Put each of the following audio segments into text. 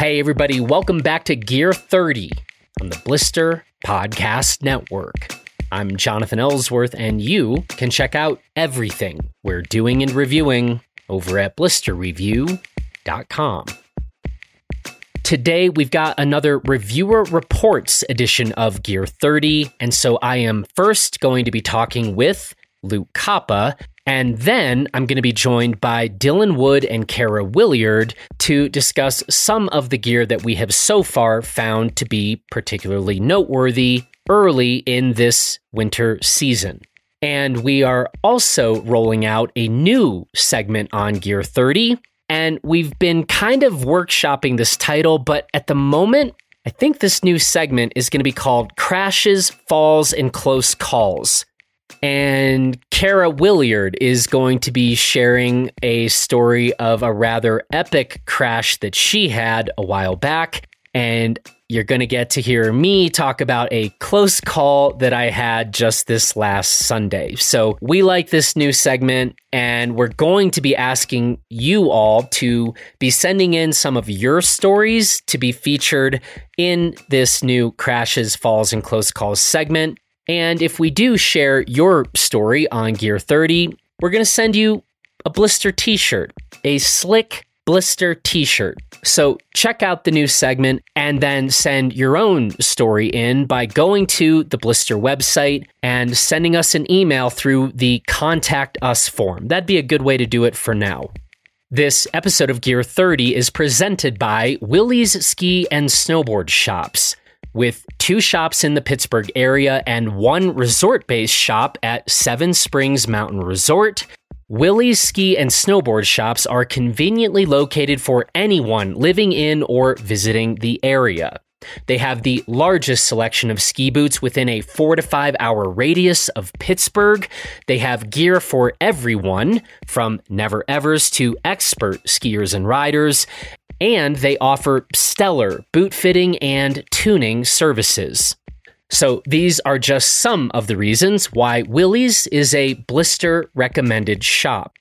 Hey, everybody, welcome back to Gear 30 on the Blister Podcast Network. I'm Jonathan Ellsworth, and you can check out everything we're doing and reviewing over at blisterreview.com. Today, we've got another reviewer reports edition of Gear 30, and so I am first going to be talking with Luke Koppa, and then I'm going to be joined by Dylan Wood and Kara Williard to discuss some of the gear that we have so far found to be particularly noteworthy early in this winter season. And we are also rolling out a new segment on Gear 30. And we've been kind of workshopping this title, but at the moment, I think this new segment is going to be called Crashes, Falls, and Close Calls. And Kara Williard is going to be sharing a story of a rather epic crash that she had a while back. And you're going to get to hear me talk about a close call that I had just this last Sunday. So, we like this new segment, and we're going to be asking you all to be sending in some of your stories to be featured in this new Crashes, Falls, and Close Calls segment. And if we do share your story on Gear 30, we're going to send you a blister t shirt, a slick blister t shirt. So check out the new segment and then send your own story in by going to the blister website and sending us an email through the contact us form. That'd be a good way to do it for now. This episode of Gear 30 is presented by Willie's Ski and Snowboard Shops. With two shops in the Pittsburgh area and one resort based shop at Seven Springs Mountain Resort, Willie's ski and snowboard shops are conveniently located for anyone living in or visiting the area. They have the largest selection of ski boots within a four to five hour radius of Pittsburgh. They have gear for everyone, from never evers to expert skiers and riders. And they offer stellar boot fitting and tuning services. So these are just some of the reasons why Willie's is a blister recommended shop.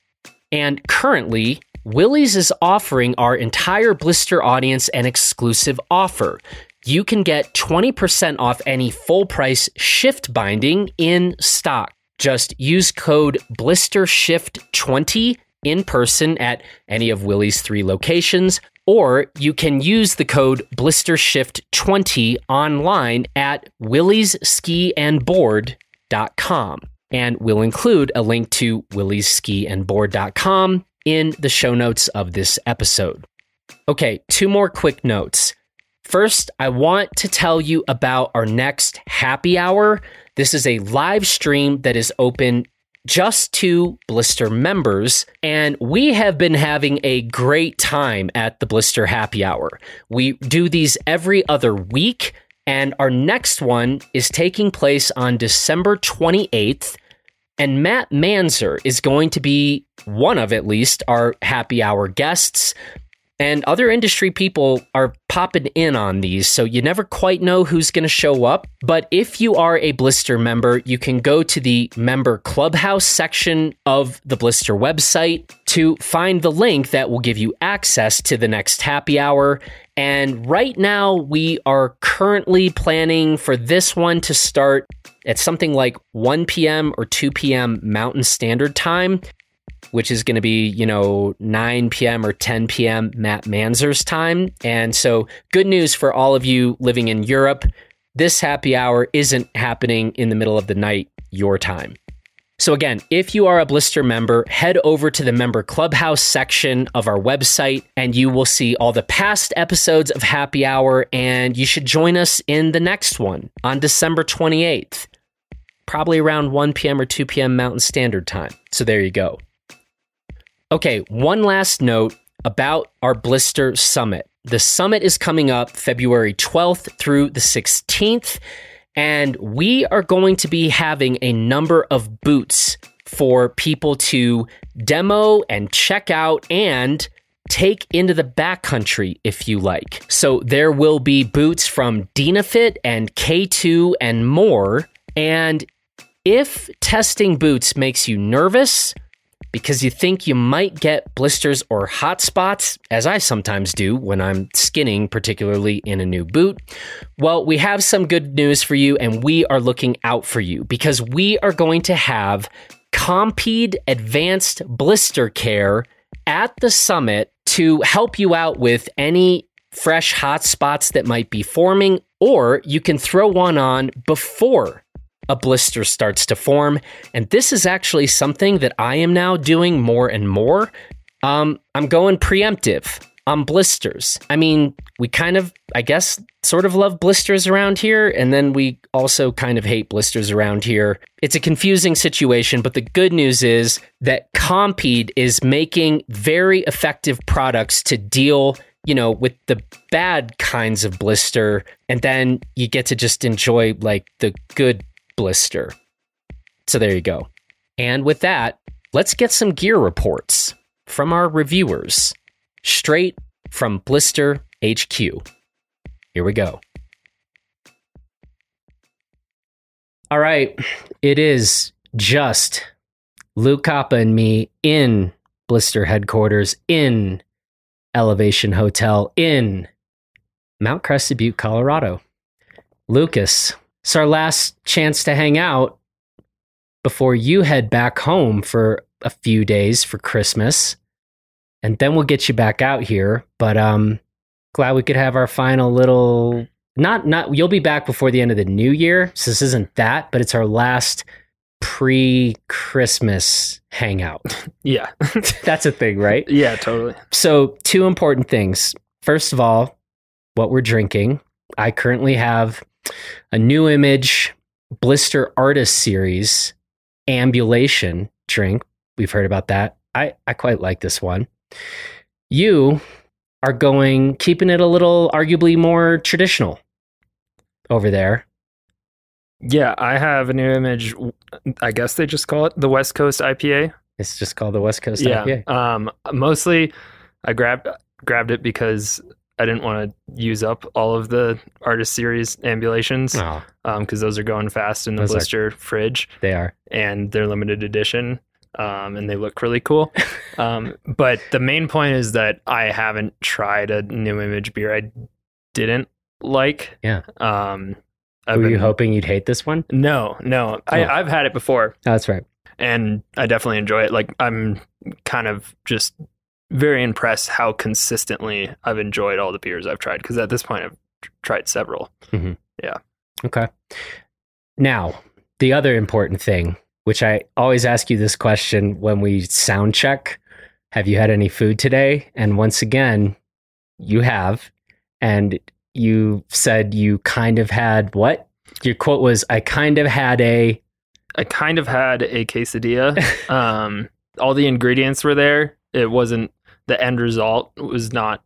And currently, Willie's is offering our entire blister audience an exclusive offer. You can get 20% off any full price shift binding in stock. Just use code BlisterShift20 in person at any of Willie's three locations or you can use the code BlisterShift20 online at willieskiandboard.com. And we'll include a link to willieskiandboard.com in the show notes of this episode. Okay, two more quick notes. First, I want to tell you about our next happy hour. This is a live stream that is open just to Blister members. And we have been having a great time at the Blister Happy Hour. We do these every other week, and our next one is taking place on December 28th. And Matt Manzer is going to be one of at least our happy hour guests. And other industry people are popping in on these, so you never quite know who's going to show up. But if you are a Blister member, you can go to the member clubhouse section of the Blister website to find the link that will give you access to the next happy hour. And right now, we are currently planning for this one to start at something like 1 p.m. or 2 p.m. Mountain Standard Time which is going to be, you know, 9 p.m. or 10 p.m. Matt Manzer's time. And so, good news for all of you living in Europe. This happy hour isn't happening in the middle of the night, your time. So, again, if you are a Blister member, head over to the member clubhouse section of our website and you will see all the past episodes of Happy Hour. And you should join us in the next one on December 28th, probably around 1 p.m. or 2 p.m. Mountain Standard Time. So, there you go. Okay, one last note about our Blister Summit. The summit is coming up February 12th through the 16th, and we are going to be having a number of boots for people to demo and check out and take into the backcountry if you like. So there will be boots from Dynafit and K2 and more. And if testing boots makes you nervous, because you think you might get blisters or hot spots, as I sometimes do when I'm skinning, particularly in a new boot. Well, we have some good news for you, and we are looking out for you because we are going to have Compeed Advanced Blister Care at the summit to help you out with any fresh hot spots that might be forming, or you can throw one on before a blister starts to form. And this is actually something that I am now doing more and more. Um, I'm going preemptive on blisters. I mean, we kind of, I guess, sort of love blisters around here, and then we also kind of hate blisters around here. It's a confusing situation, but the good news is that Compeed is making very effective products to deal you know, with the bad kinds of blister, and then you get to just enjoy like the good blister. So there you go. And with that, let's get some gear reports from our reviewers straight from Blister HQ. Here we go. All right, it is just Luke Koppa and me in Blister headquarters in Elevation Hotel in Mount Crested Butte, Colorado. Lucas, it's our last chance to hang out before you head back home for a few days for Christmas. And then we'll get you back out here. But um glad we could have our final little not not you'll be back before the end of the new year. So this isn't that, but it's our last pre-Christmas hangout. Yeah. That's a thing, right? yeah, totally. So, two important things. First of all, what we're drinking. I currently have a new image blister artist series ambulation drink. We've heard about that. I, I quite like this one. You are going, keeping it a little arguably more traditional over there. Yeah, I have a new image. I guess they just call it the West Coast IPA. It's just called the West Coast yeah. IPA. Um, mostly, I grabbed grabbed it because I didn't want to use up all of the artist series ambulations Oh, because those are going fast in the Those are- blister fridge they are. and they're limited edition um, and they look really cool. um, but the main point is that I haven't tried a new image beer I didn't like. Yeah. Um, I've Were you hoping you'd hate this one? No, no. I, Oh. I've had it before Oh, that's right. and I definitely enjoy it. Like I'm kind of just very impressed how consistently I've enjoyed all the beers I've tried because at this point I've tried several. Yeah. Okay. Now, the other important thing, which I always ask you this question when we sound check have you had any food today? And once again, you have. And you said you kind of had what? Your quote was, I kind of had a. I kind of had a quesadilla. um, all the ingredients were there. It wasn't the end result was not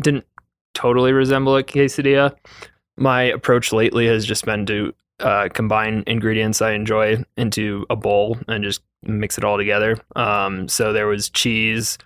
didn't totally resemble a quesadilla. My approach lately has just been to uh, combine ingredients I enjoy into a bowl and just mix it all together. Um, so there was cheese,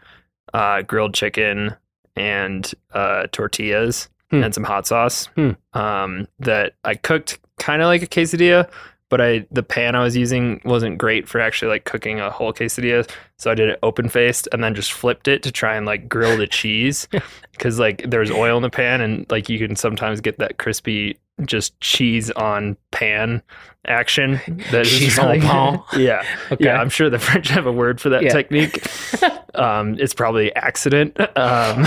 uh, grilled chicken, and uh, tortillas Hmm. and some hot sauce Hmm. um, that I cooked kind of like a quesadilla, but I the pan I was using wasn't great for actually like cooking a whole quesadilla. So I did it open faced and then just flipped it to try and like grill the cheese because like there's oil in the pan and like you can sometimes get that crispy just cheese on pan action. That is like- pan. yeah, Okay. yeah. I'm sure the French have a word for that Yeah. technique. um, it's probably accident, um,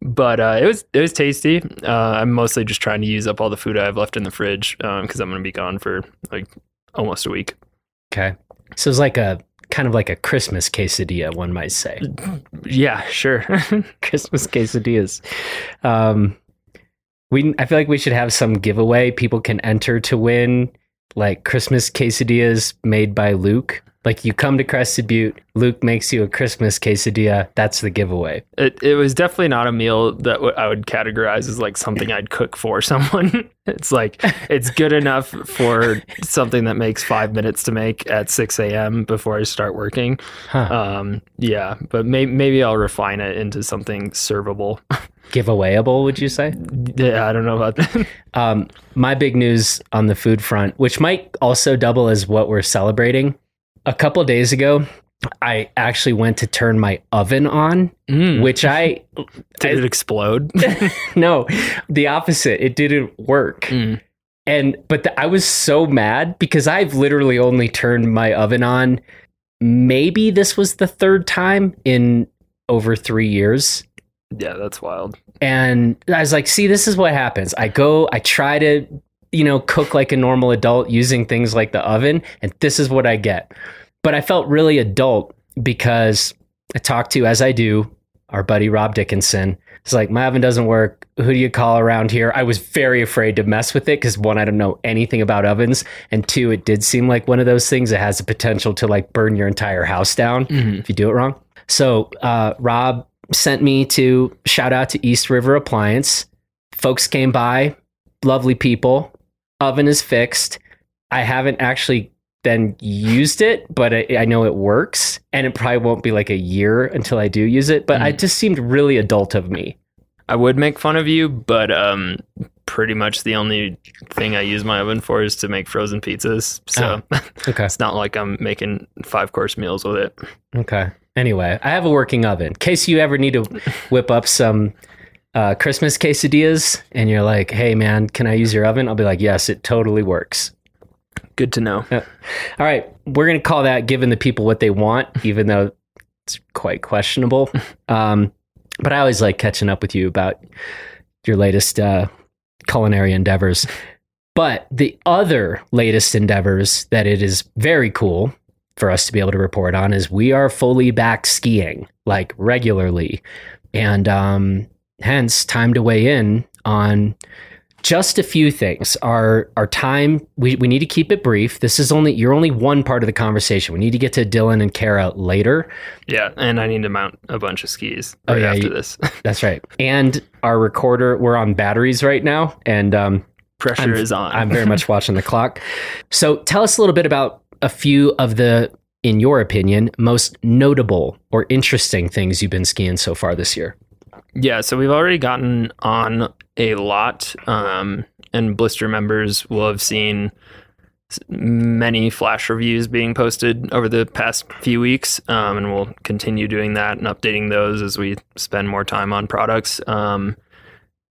but uh, it was it was tasty. Uh, I'm mostly just trying to use up all the food I have left in the fridge because I'm going to be gone for like almost a week. Okay. So it's like a kind of like a Christmas quesadilla, one might say. Yeah, sure. Christmas quesadillas. Um, we I feel like we should have some giveaway. People can enter to win like Christmas quesadillas made by Luke. Like you come to Crested Butte, Luke makes you a Christmas quesadilla. That's the giveaway. it it was definitely not a meal that w- I would categorize as like something I'd cook for someone. it's like it's good enough for something that makes five minutes to make at 6 a.m. before I start working. Huh. Um, yeah, but may- maybe I'll refine it into something servable. Giveawayable, would you say? yeah, I don't know about that. Um, my big news on the food front, which might also double as what we're celebrating. A couple days ago, I actually went to turn my oven on, Mm. which I did it explode? no, the opposite. It didn't work. Mm. And but the, I was so mad because I've literally only turned my oven on. Maybe this was the third time in over three years. Yeah, that's wild. And I was like, see, this is what happens. I go, I try to, you know, cook like a normal adult using things like the oven, and this is what I get. But I felt really adult because I talked to, as I do, our buddy Rob Dickinson. It's like, my oven doesn't work. Who do you call around here? I was very afraid to mess with it because one, I don't know anything about ovens. And two, it did seem like one of those things that has the potential to like burn your entire house down Mhm. if you do it wrong. So uh, Rob sent me to shout out to East River Appliance. Folks came by, lovely people. Oven is fixed. I haven't actually then used it, but I, I know it works, and it probably won't be like a year until I do use it. But Mm. it just seemed really adult of me. I would make fun of you, but um, pretty much the only thing I use my oven for is to make frozen pizzas. So Okay. it's not like I'm making five course meals with it. Okay. Anyway, I have a working oven. In case you ever need to whip up some uh, Christmas quesadillas and you're like, hey, man, can I use your oven? I'll be like, yes, it totally works. Good to know. All right. We're going to call that giving the people what they want, even though it's quite questionable. Um, but I always like catching up with you about your latest uh, culinary endeavors. But the other latest endeavors that it is very cool for us to be able to report on is we are fully back skiing, like regularly. And um, hence, time to weigh in on just a few things. Our our time we, we need to keep it brief. This is only you're only one part of the conversation. We need to get to Dylan and Kara later. Yeah, and I need to mount a bunch of skis Oh, right yeah, after you- this. That's right. And our recorder, we're on batteries right now, and um, Pressure I'm- is on. I'm very much watching the clock. So tell us a little bit about a few of the, in your opinion, most notable or interesting things you've been skiing so far this year. Yeah, so we've already gotten on a lot, um, and Blister members will have seen many flash reviews being posted over the past few weeks, um, and we'll continue doing that and updating those as we spend more time on products. Um,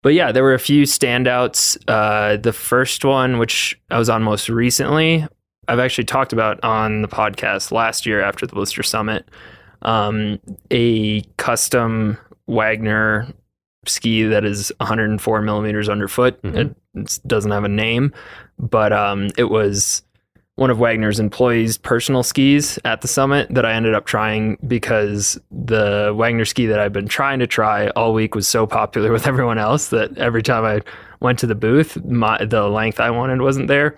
but yeah, there were a few standouts. Uh, the first one, which I was on most recently, I've actually talked about on the podcast last year after the Blister Summit. Um, a custom Wagner ski that is 104 millimeters underfoot. Mhm. It doesn't have a name, but um, it was one of Wagner's employees' personal skis at the summit that I ended up trying because the Wagner ski that I've been trying to try all week was so popular with everyone else that every time I went to the booth, my, the length I wanted wasn't there.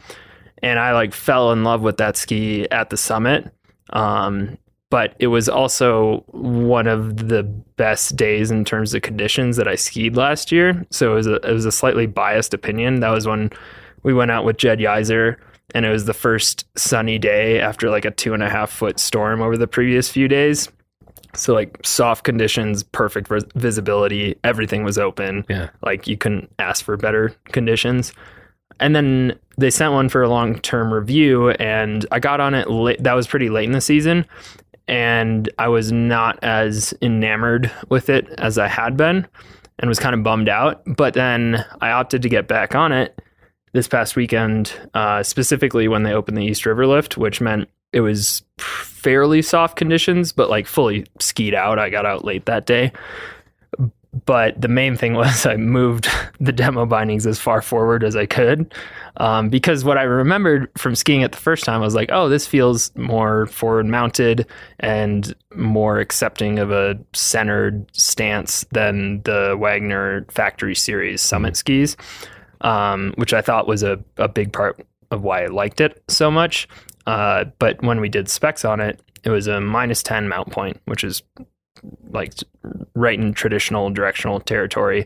And I like fell in love with that ski at the summit. Um, but it was also one of the best days in terms of conditions that I skied last year. So it was a, it was a slightly biased opinion. That was when we went out with Jed Yeiser, and it was the first sunny day after like a two and a half foot storm over the previous few days. So like soft conditions, perfect vis- visibility, everything was open. Yeah. Like you couldn't ask for better conditions. And then they sent one for a long term review, and I got on it. Late, that was pretty late in the season, and I was not as enamored with it as I had been, and was kind of bummed out. But then I opted to get back on it this past weekend, uh, specifically when they opened the East River lift, which meant it was fairly soft conditions, but like fully skied out. I got out late that day. But the main thing was I moved the demo bindings as far forward as I could. Um, because what I remembered from skiing it the first time was like, oh, this feels more forward mounted and more accepting of a centered stance than the Wagner Factory Series Summit skis, um, which I thought was a, a big part of why I liked it so much. Uh, but when we did specs on it, it was a minus 10 mount point, which is like right in traditional directional territory.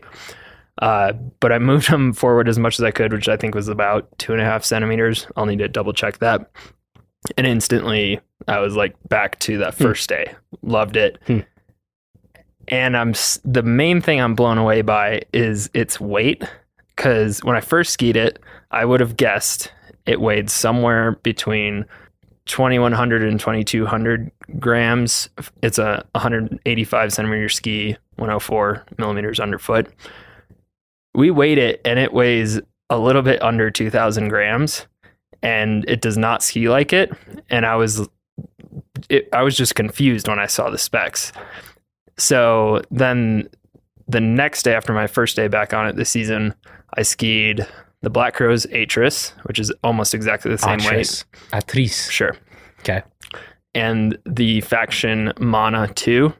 Uh, but I moved them forward as much as I could, which I think was about two and a half centimeters. I'll need to double check that. And instantly, I was like back to that first day. Loved it. Hmm. And I'm the main thing I'm blown away by is its weight. Because when I first skied it, I would have guessed it weighed somewhere between 2100 and 2200 grams. It's a 185 centimeter ski, 104 millimeters underfoot. We weighed it and it weighs a little bit under 2000 grams and it does not ski like it. And I was, it, I was just confused when I saw the specs. So then the next day after my first day back on it this season, I skied the Black Crows Atris, which is almost exactly the same weight. Atris. Atris. Sure. Okay. And the Faction Mana 2,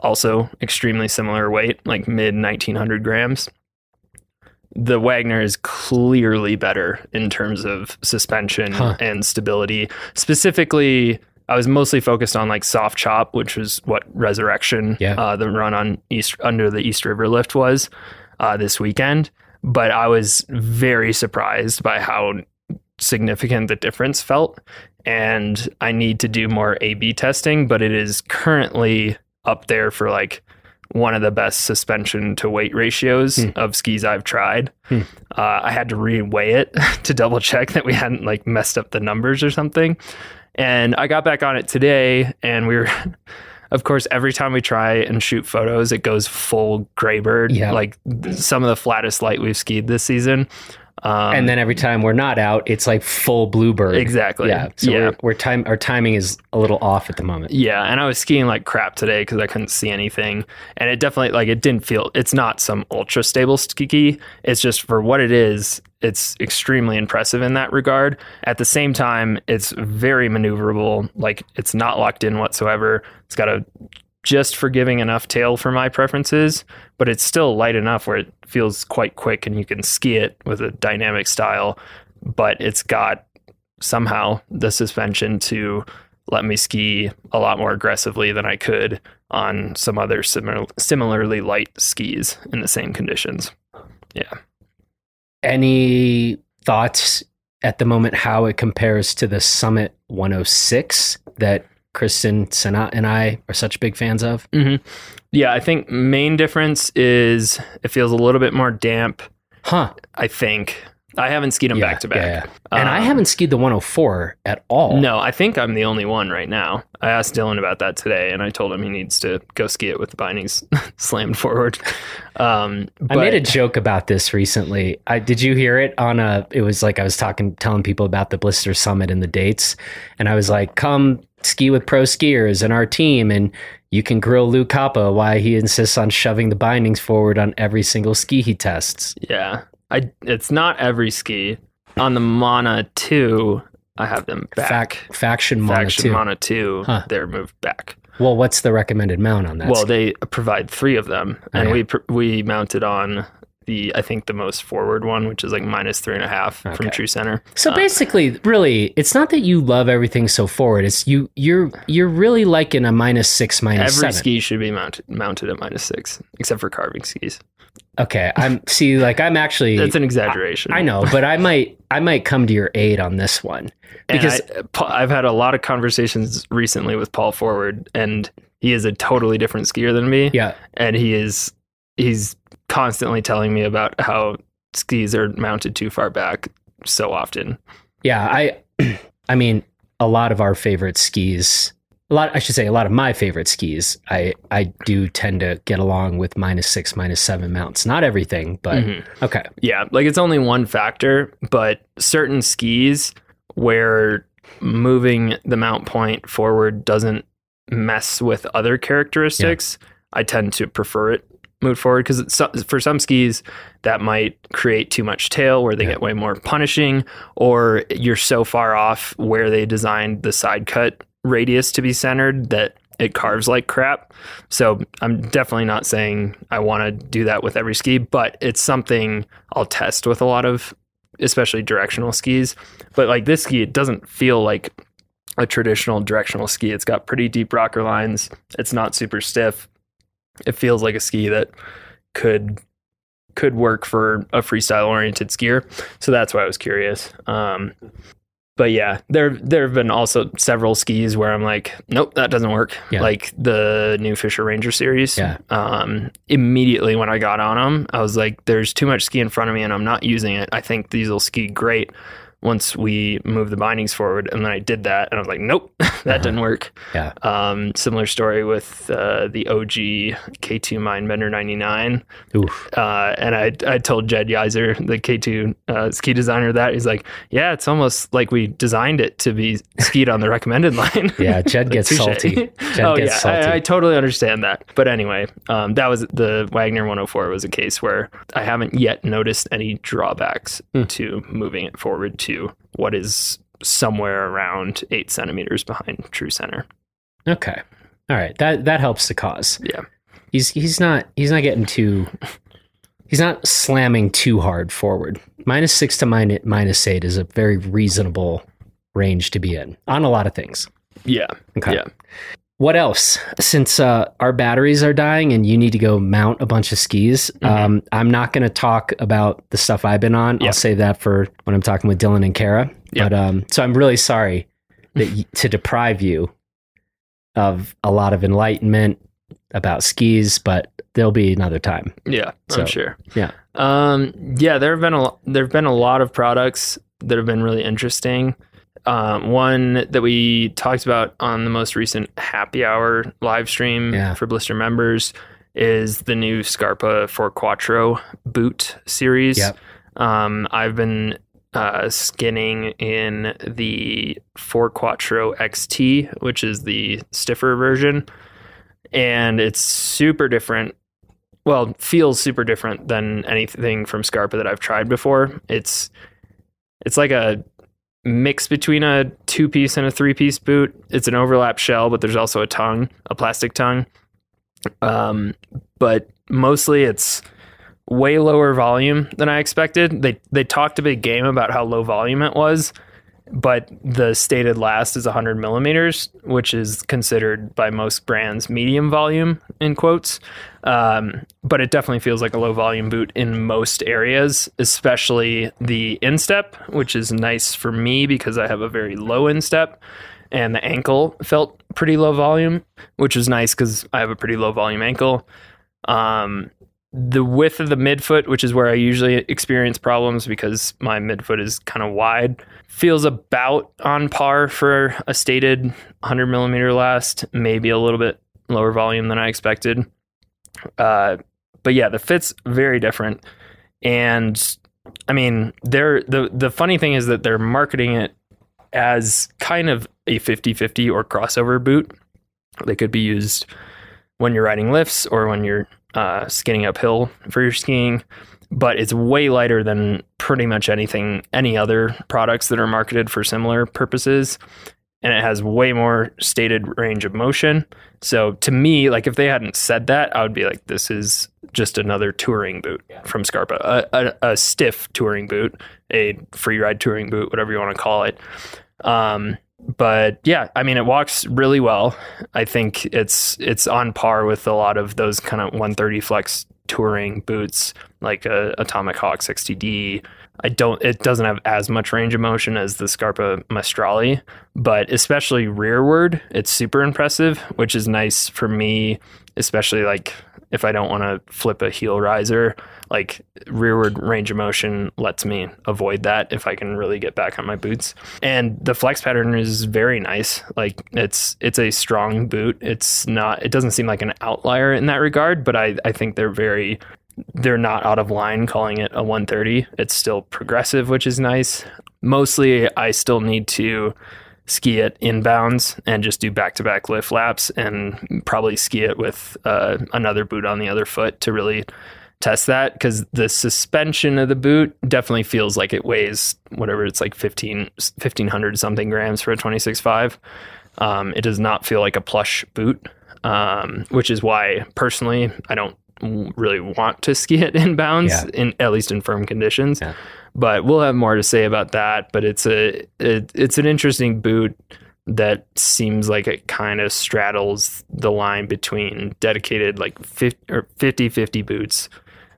also extremely similar weight, like mid 1900 grams. The Wagner is clearly better in terms of suspension Huh. and stability. Specifically, I was mostly focused on like soft chop, which was what Resurrection, Yeah. uh, the run on East under the East River lift was uh, this weekend. But I was very surprised by how significant the difference felt. And I need to do more A B testing, but it is currently up there for like one of the best suspension to weight ratios Hmm. of skis I've tried. Hmm. Uh, I had to reweigh it to double check that we hadn't like messed up the numbers or something. And I got back on it today, and we were, of course, every time we try and shoot photos, it goes full graybird, Yeah. like some of the flattest light we've skied this season. Um, and then every time we're not out, it's like full bluebird. exactly, Yeah. So yeah. We're, we're time. Our timing is a little off at the moment. Yeah, and I was skiing like crap today because I couldn't see anything, and it definitely like it didn't feel. It's not some ultra stable ski. It's just for what it is. It's extremely impressive in that regard. At the same time, it's very maneuverable. Like it's not locked in whatsoever. It's got a just forgiving enough tail for my preferences, but it's still light enough where it feels quite quick and you can ski it with a dynamic style. But it's got somehow the suspension to let me ski a lot more aggressively than I could on some other similar, similarly light skis in the same conditions. Yeah. Any thoughts at the moment how it compares to the Summit 106 that Kristin Sinnott and I are such big fans of? Mm-hmm. Yeah, I think main difference is it feels a little bit more damp. Huh. I think I haven't skied them Yeah, back to back. yeah. And I Um, haven't skied the 104 at all. No, I think I'm the only one right now. I asked Dylan about that today, and I told him he needs to go ski it with the bindings slammed forward. Um, I made a joke about this recently. I did you hear it on a it was like I was talking telling people about the Blister Summit and the dates and I was like come ski with pro skiers and our team and you can grill Lou Koppa why he insists on shoving the bindings forward on every single ski he tests. Yeah, I. It's not every ski on the Mana two. I have them back. Fac- faction Mana Faction too. Mana two, Huh. they're moved back. Well, what's the recommended mount on that? well, they provide three of them, Oh, and yeah. we we mounted on the I think the most forward one, which is like minus three and a half from True Center. So Uh, basically, really, it's not that you love everything so forward. It's you you're you're really liking a minus six, minus every seven. ski should be mounted mounted at minus six, except for carving skis. Okay, I'm see like I'm actually That's an exaggeration. I know, but I might I might come to your aid on this one. Because- I, I've had a lot of conversations recently with Paul Forward, and he is a totally different skier than me. Yeah. and he is he's constantly telling me about how skis are mounted too far back so often. Yeah, I I mean, a lot of our favorite skis a lot I should say a lot of my favorite skis, I I do tend to get along with minus six, minus seven mounts. Not everything, but Mhm. okay. Yeah, like it's only one factor, but certain skis where moving the mount point forward doesn't mess with other characteristics, I tend to prefer it moved forward because for some skis that might create too much tail where they Yeah. get way more punishing or you're so far off where they designed the side cut radius to be centered that it carves like crap. So I'm definitely not saying I want to do that with every ski, but it's something I'll test with a lot of especially directional skis. But like this ski, it doesn't feel like a traditional directional ski. It's got pretty deep rocker lines. It's not super stiff. It feels like a ski that could could work for a freestyle oriented skier. So that's why I was curious. Um, but yeah, there there have been also several skis where I'm like, nope, that doesn't work. Yeah. Like the new Fischer Ranger series. Yeah. Um, immediately when I got on them, I was like, there's too much ski in front of me and I'm not using it. I think these will ski great once we moved the bindings forward. And then I did that, and I was like, nope, that didn't work. Yeah. Um, similar story with uh, the OG K2 Mindbender 99. Oof. Uh, and I, I told Jed Yeiser, the K2 uh, ski designer, that he's like, yeah, it's almost like we designed it to be skied on the recommended line. Yeah, Jed gets Touche. salty. Jed oh gets yeah, salty. I, I totally understand that. But anyway, um, that was the Wagner 104 was a case where I haven't yet noticed any drawbacks Hmm. to moving it forward to what is somewhere around eight centimeters behind true center. okay. All right. That that helps the cause. Yeah. He's he's not he's not getting too he's not slamming too hard forward. Minus six to minus minus eight is a very reasonable range to be in on a lot of things. Yeah. Okay. Yeah. What else? Since uh, our batteries are dying and you need to go mount a bunch of skis, Mhm. um, I'm not going to talk about the stuff I've been on. Yeah. I'll save that for when I'm talking with Dylan and Kara. Yeah. But um, so I'm really sorry that to deprive you of a lot of enlightenment about skis, but there'll be another time. Yeah, So, I'm sure. yeah. Um, yeah, there have been a there have been a lot of products that have been really interesting. Um, one that we talked about on the most recent happy hour live stream Yeah. for Blister members is the new Scarpa 4 Quattro boot series. Yep. Um, I've been uh, skinning in the 4 Quattro XT, which is the stiffer version. And it's super different. Well, feels super different than anything from Scarpa that I've tried before. It's it's like a mix between a two piece and a three piece boot. It's an overlap shell, but there's also a tongue, a plastic tongue. Um, but mostly it's way lower volume than I expected. They they talked a big game about how low volume it was, but the stated last is 100 millimeters, which is considered by most brands medium volume in quotes. Um, but it definitely feels like a low volume boot in most areas, especially the instep, which is nice for me because I have a very low instep. And the ankle felt pretty low volume, which is nice because I have a pretty low volume ankle. Um, the width of the midfoot, which is where I usually experience problems because my midfoot is kind of wide, feels about on par for a stated 100 millimeter last, maybe a little bit lower volume than I expected. Uh, but yeah, the fit's very different, and I mean, they're the the funny thing is that they're marketing it as kind of a 50-50 or crossover boot. They could be used when you're riding lifts or when you're uh, skinning uphill for your skiing, but it's way lighter than pretty much anything, any other products that are marketed for similar purposes. And it has way more stated range of motion. So to me, like if they hadn't said that, I would be like, this is just another touring boot from Scarpa, a, a, a stiff touring boot, a free ride touring boot, whatever you want to call it. Um, but yeah, I mean, it walks really well. I think it's it's on par with a lot of those kind of 130 flex touring boots, like a Atomic Hawk 60D. I don't. It doesn't have as much range of motion as the Scarpa Maestrale, but especially rearward, it's super impressive, which is nice for me, especially like if I don't want to flip a heel riser. Like rearward range of motion lets me avoid that if I can really get back on my boots. And the flex pattern is very nice. Like it's it's a strong boot. It's not. It doesn't seem like an outlier in that regard, but I I think they're very they're not out of line calling it a 130. It's still progressive, which is nice. Mostly, I still need to ski it inbounds and just do back to back lift laps and probably ski it with uh, another boot on the other foot to really test that. Because the suspension of the boot definitely feels like it weighs whatever it's like 15 1500 something grams for a 26.5 um, it does not feel like a plush boot um, which is why personally i don't really want to ski it inbounds Yeah. in at least in firm conditions Yeah. but we'll have more to say about that but it's a it, it's an interesting boot that seems like it kind of straddles the line between dedicated like 50 or 50 50 boots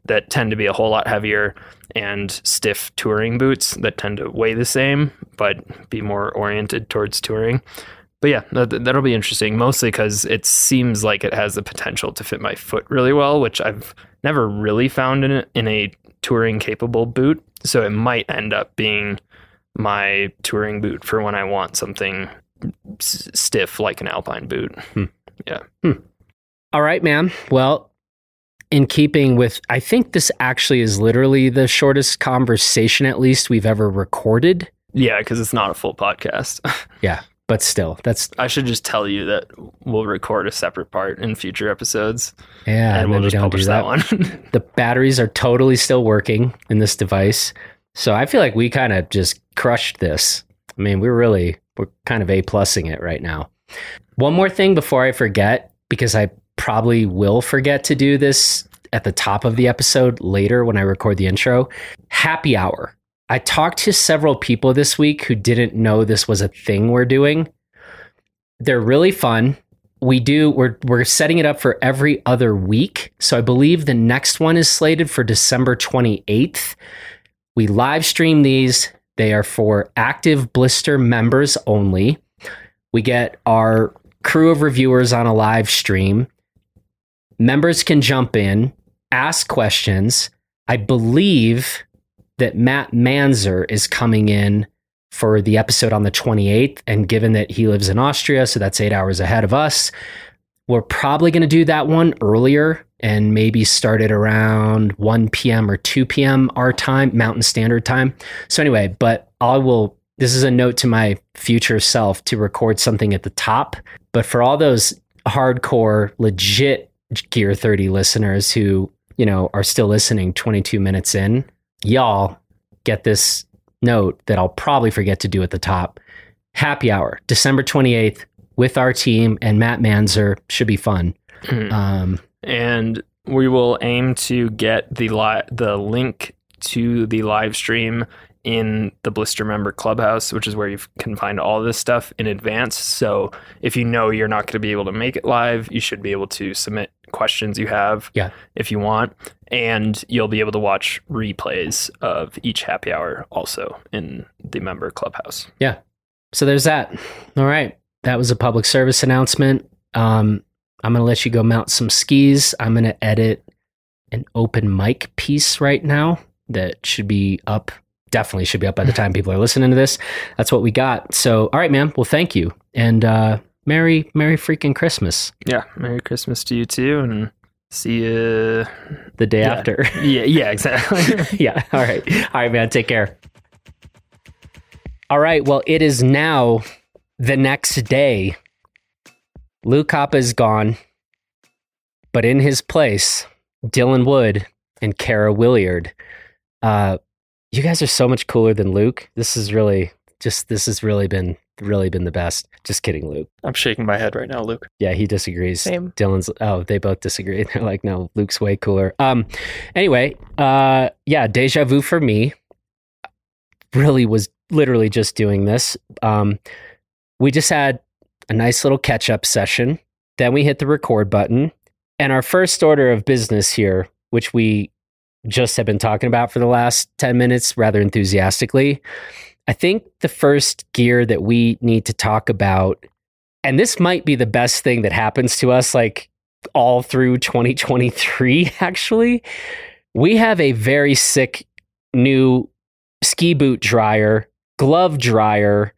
that tend to be a whole lot heavier and stiff touring boots that tend to weigh the same but be more oriented towards touring but yeah that, that'll be interesting mostly because it seems like it has the potential to fit my foot really well which i've never really found in a, in a touring capable boot so it might end up being my touring boot for when I want something s- stiff like an alpine boot. Hmm. Yeah. Hmm. All right, man. Well, in keeping with, I think this actually is literally the shortest conversation, at least we've ever recorded. Yeah, because it's not a full podcast. But still, that's I should just tell you that we'll record a separate part in future episodes, yeah. and we'll just publish that, that. one. The batteries are totally still working in this device, so I feel like we kind of just crushed this. I mean, we're really we're kind of a plusing it right now. One more thing before I forget, because I probably will forget to do this at the top of the episode later when I record the intro. Happy hour. I talked to several people this week who didn't know this was a thing we're doing. They're really fun. We do we're we're setting it up for every other week. So I believe the next one is slated for December 28th. We live stream these. They are for active blister members only. We get our crew of reviewers on a live stream. Members can jump in, ask questions. I believe that Matt Manzer is coming in for the episode on the 28th. And given that he lives in Austria, so that's eight hours ahead of us, we're probably going to do that one earlier and maybe start it around 1 p.m. or 2 p.m. our time, Mountain Standard Time. So, anyway, but I will, this is a note to my future self to record something at the top. But for all those hardcore, legit Gear 30 listeners who, you know, are still listening 22 minutes in, y'all get this note that I'll probably forget to do at the top. Happy hour, December 28th with our team and Matt Manzer should be fun. Um, and we will aim to get the li- the link to the live stream in the blister member clubhouse which is where you can find all this stuff in advance so if you know you're not going to be able to make it live you should be able to submit questions you have Yeah. if you want and you'll be able to watch replays of each happy hour also in the member clubhouse Yeah. so there's that. All right. That was a public service announcement. Um, I'm going to let you go mount some skis. I'm going to edit an open mic piece right now that should be up. Definitely should be up by the time people are listening to this. That's what we got. So, all right, man. Well, thank you. And uh, Merry, Merry freaking Christmas yeah merry christmas to you too and see you the day Yeah. after. yeah yeah exactly yeah. All right. All right, man. Take care. All right. Well, it is now the next day. Lou Koppa is gone, but in his place, Dylan Wood and Kara Williard. Uh, you guys are so much cooler than Luke. This is really just this has really been really been the best. Just kidding, Luke. I'm shaking my head right now, Luke. Yeah, he disagrees. Same. Dylan's oh, they both disagree. They're like, no, Luke's way cooler. Um anyway, uh yeah, deja vu for me. Really was literally just doing this. Um we just had a nice little catch up session. Then we hit the record button. And our first order of business here, which we just have been talking about for the last 10 minutes rather enthusiastically. I think the first gear that we need to talk about and this might be the best thing that happens to us like all through 2023 actually we have a very sick new ski boot dryer glove dryer.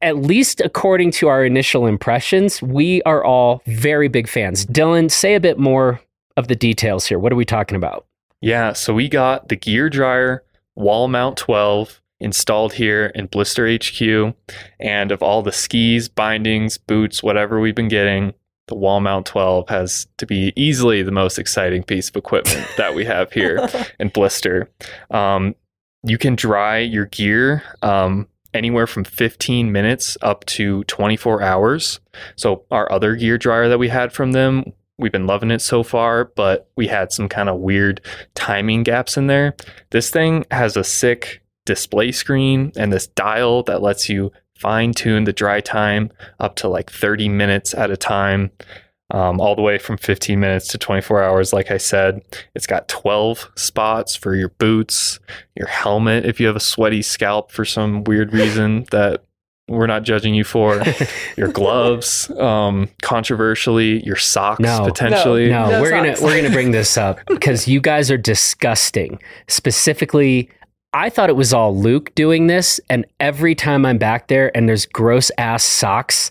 At least according to our initial impressions we are all very big fans. Dylan say a bit more of the details here. What are we talking about Yeah, so we got the gear dryer wall mount 12 installed here in Blister HQ. And of all the skis, bindings, boots, whatever we've been getting, the wall mount 12 has to be easily the most exciting piece of equipment that we have here in Blister. Um, you can dry your gear um, anywhere from 15 minutes up to 24 hours. So, our other gear dryer that we had from them, we've been loving it so far, but we had some kind of weird timing gaps in there. This thing has a sick display screen and this dial that lets you fine tune the dry time up to like 30 minutes at a time, um, all the way from 15 minutes to 24 hours. Like I said, it's got 12 spots for your boots, your helmet if you have a sweaty scalp for some weird reason that we're not judging you for, your gloves, um, controversially, your socks No. potentially. No, No we're gonna we're gonna bring this up because you guys are disgusting. Specifically, I thought it was all Luke doing this, and every time I'm back there and there's gross ass socks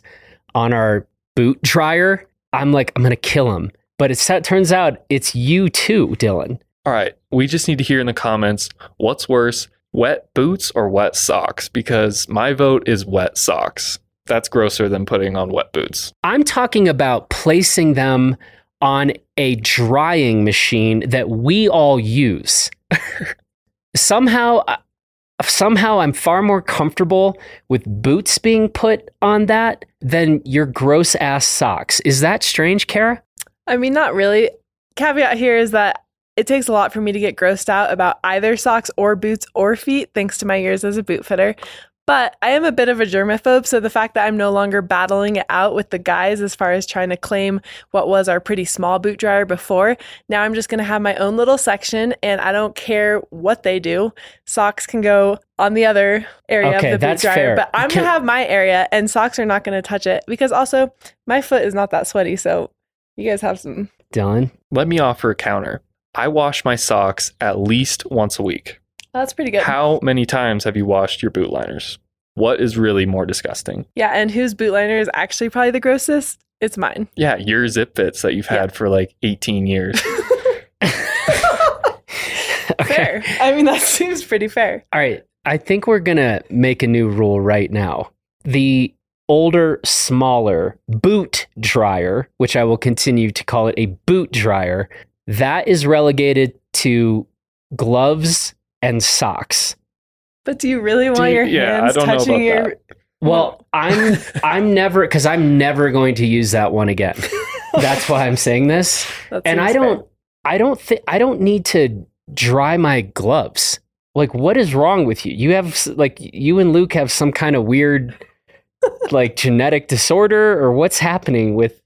on our boot dryer, I'm like, I'm gonna kill him. But it turns out it's you too, Dylan. All right. We just need to hear in the comments what's worse, wet boots or wet socks? Because my vote is wet socks. That's grosser than putting on wet boots. I'm talking about placing them on a drying machine that we all use. somehow, uh, somehow, I'm far more comfortable with boots being put on that than your gross ass socks. Is that strange, Kara? I mean, not really. Caveat here is that it takes a lot for me to get grossed out about either socks or boots or feet, thanks to my years as a boot fitter. But I am a bit of a germaphobe, so the fact that I'm no longer battling it out with the guys as far as trying to claim what was our pretty small boot dryer before, now I'm just going to have my own little section and I don't care what they do. Socks can go on the other area Okay, of the boot that's dryer, fair. but I'm Can- going to have my area and socks are not going to touch it because also my foot is not that sweaty, so you guys have some. Dylan? Let me offer a counter. I wash my socks at least once a week. That's pretty good. How many times have you washed your boot liners? What is really more disgusting? Yeah, and whose boot liner is actually probably the grossest? It's mine. Yeah, your ZipFits that you've had for like 18 years. Fair. I mean, that seems pretty fair. All right. I think we're going to make a new rule right now. The older, smaller boot dryer, which I will continue to call it a boot dryer, that is relegated to gloves and socks. But do you really want you- your yeah, I hands don't know touching about your? Well, I'm I'm never because I'm never going to use that one again. That's why I'm saying this. And I don't I don't think I don't need to dry my gloves. Like what is wrong with you? You have like you and Luke have some kind of weird like genetic disorder or what's happening with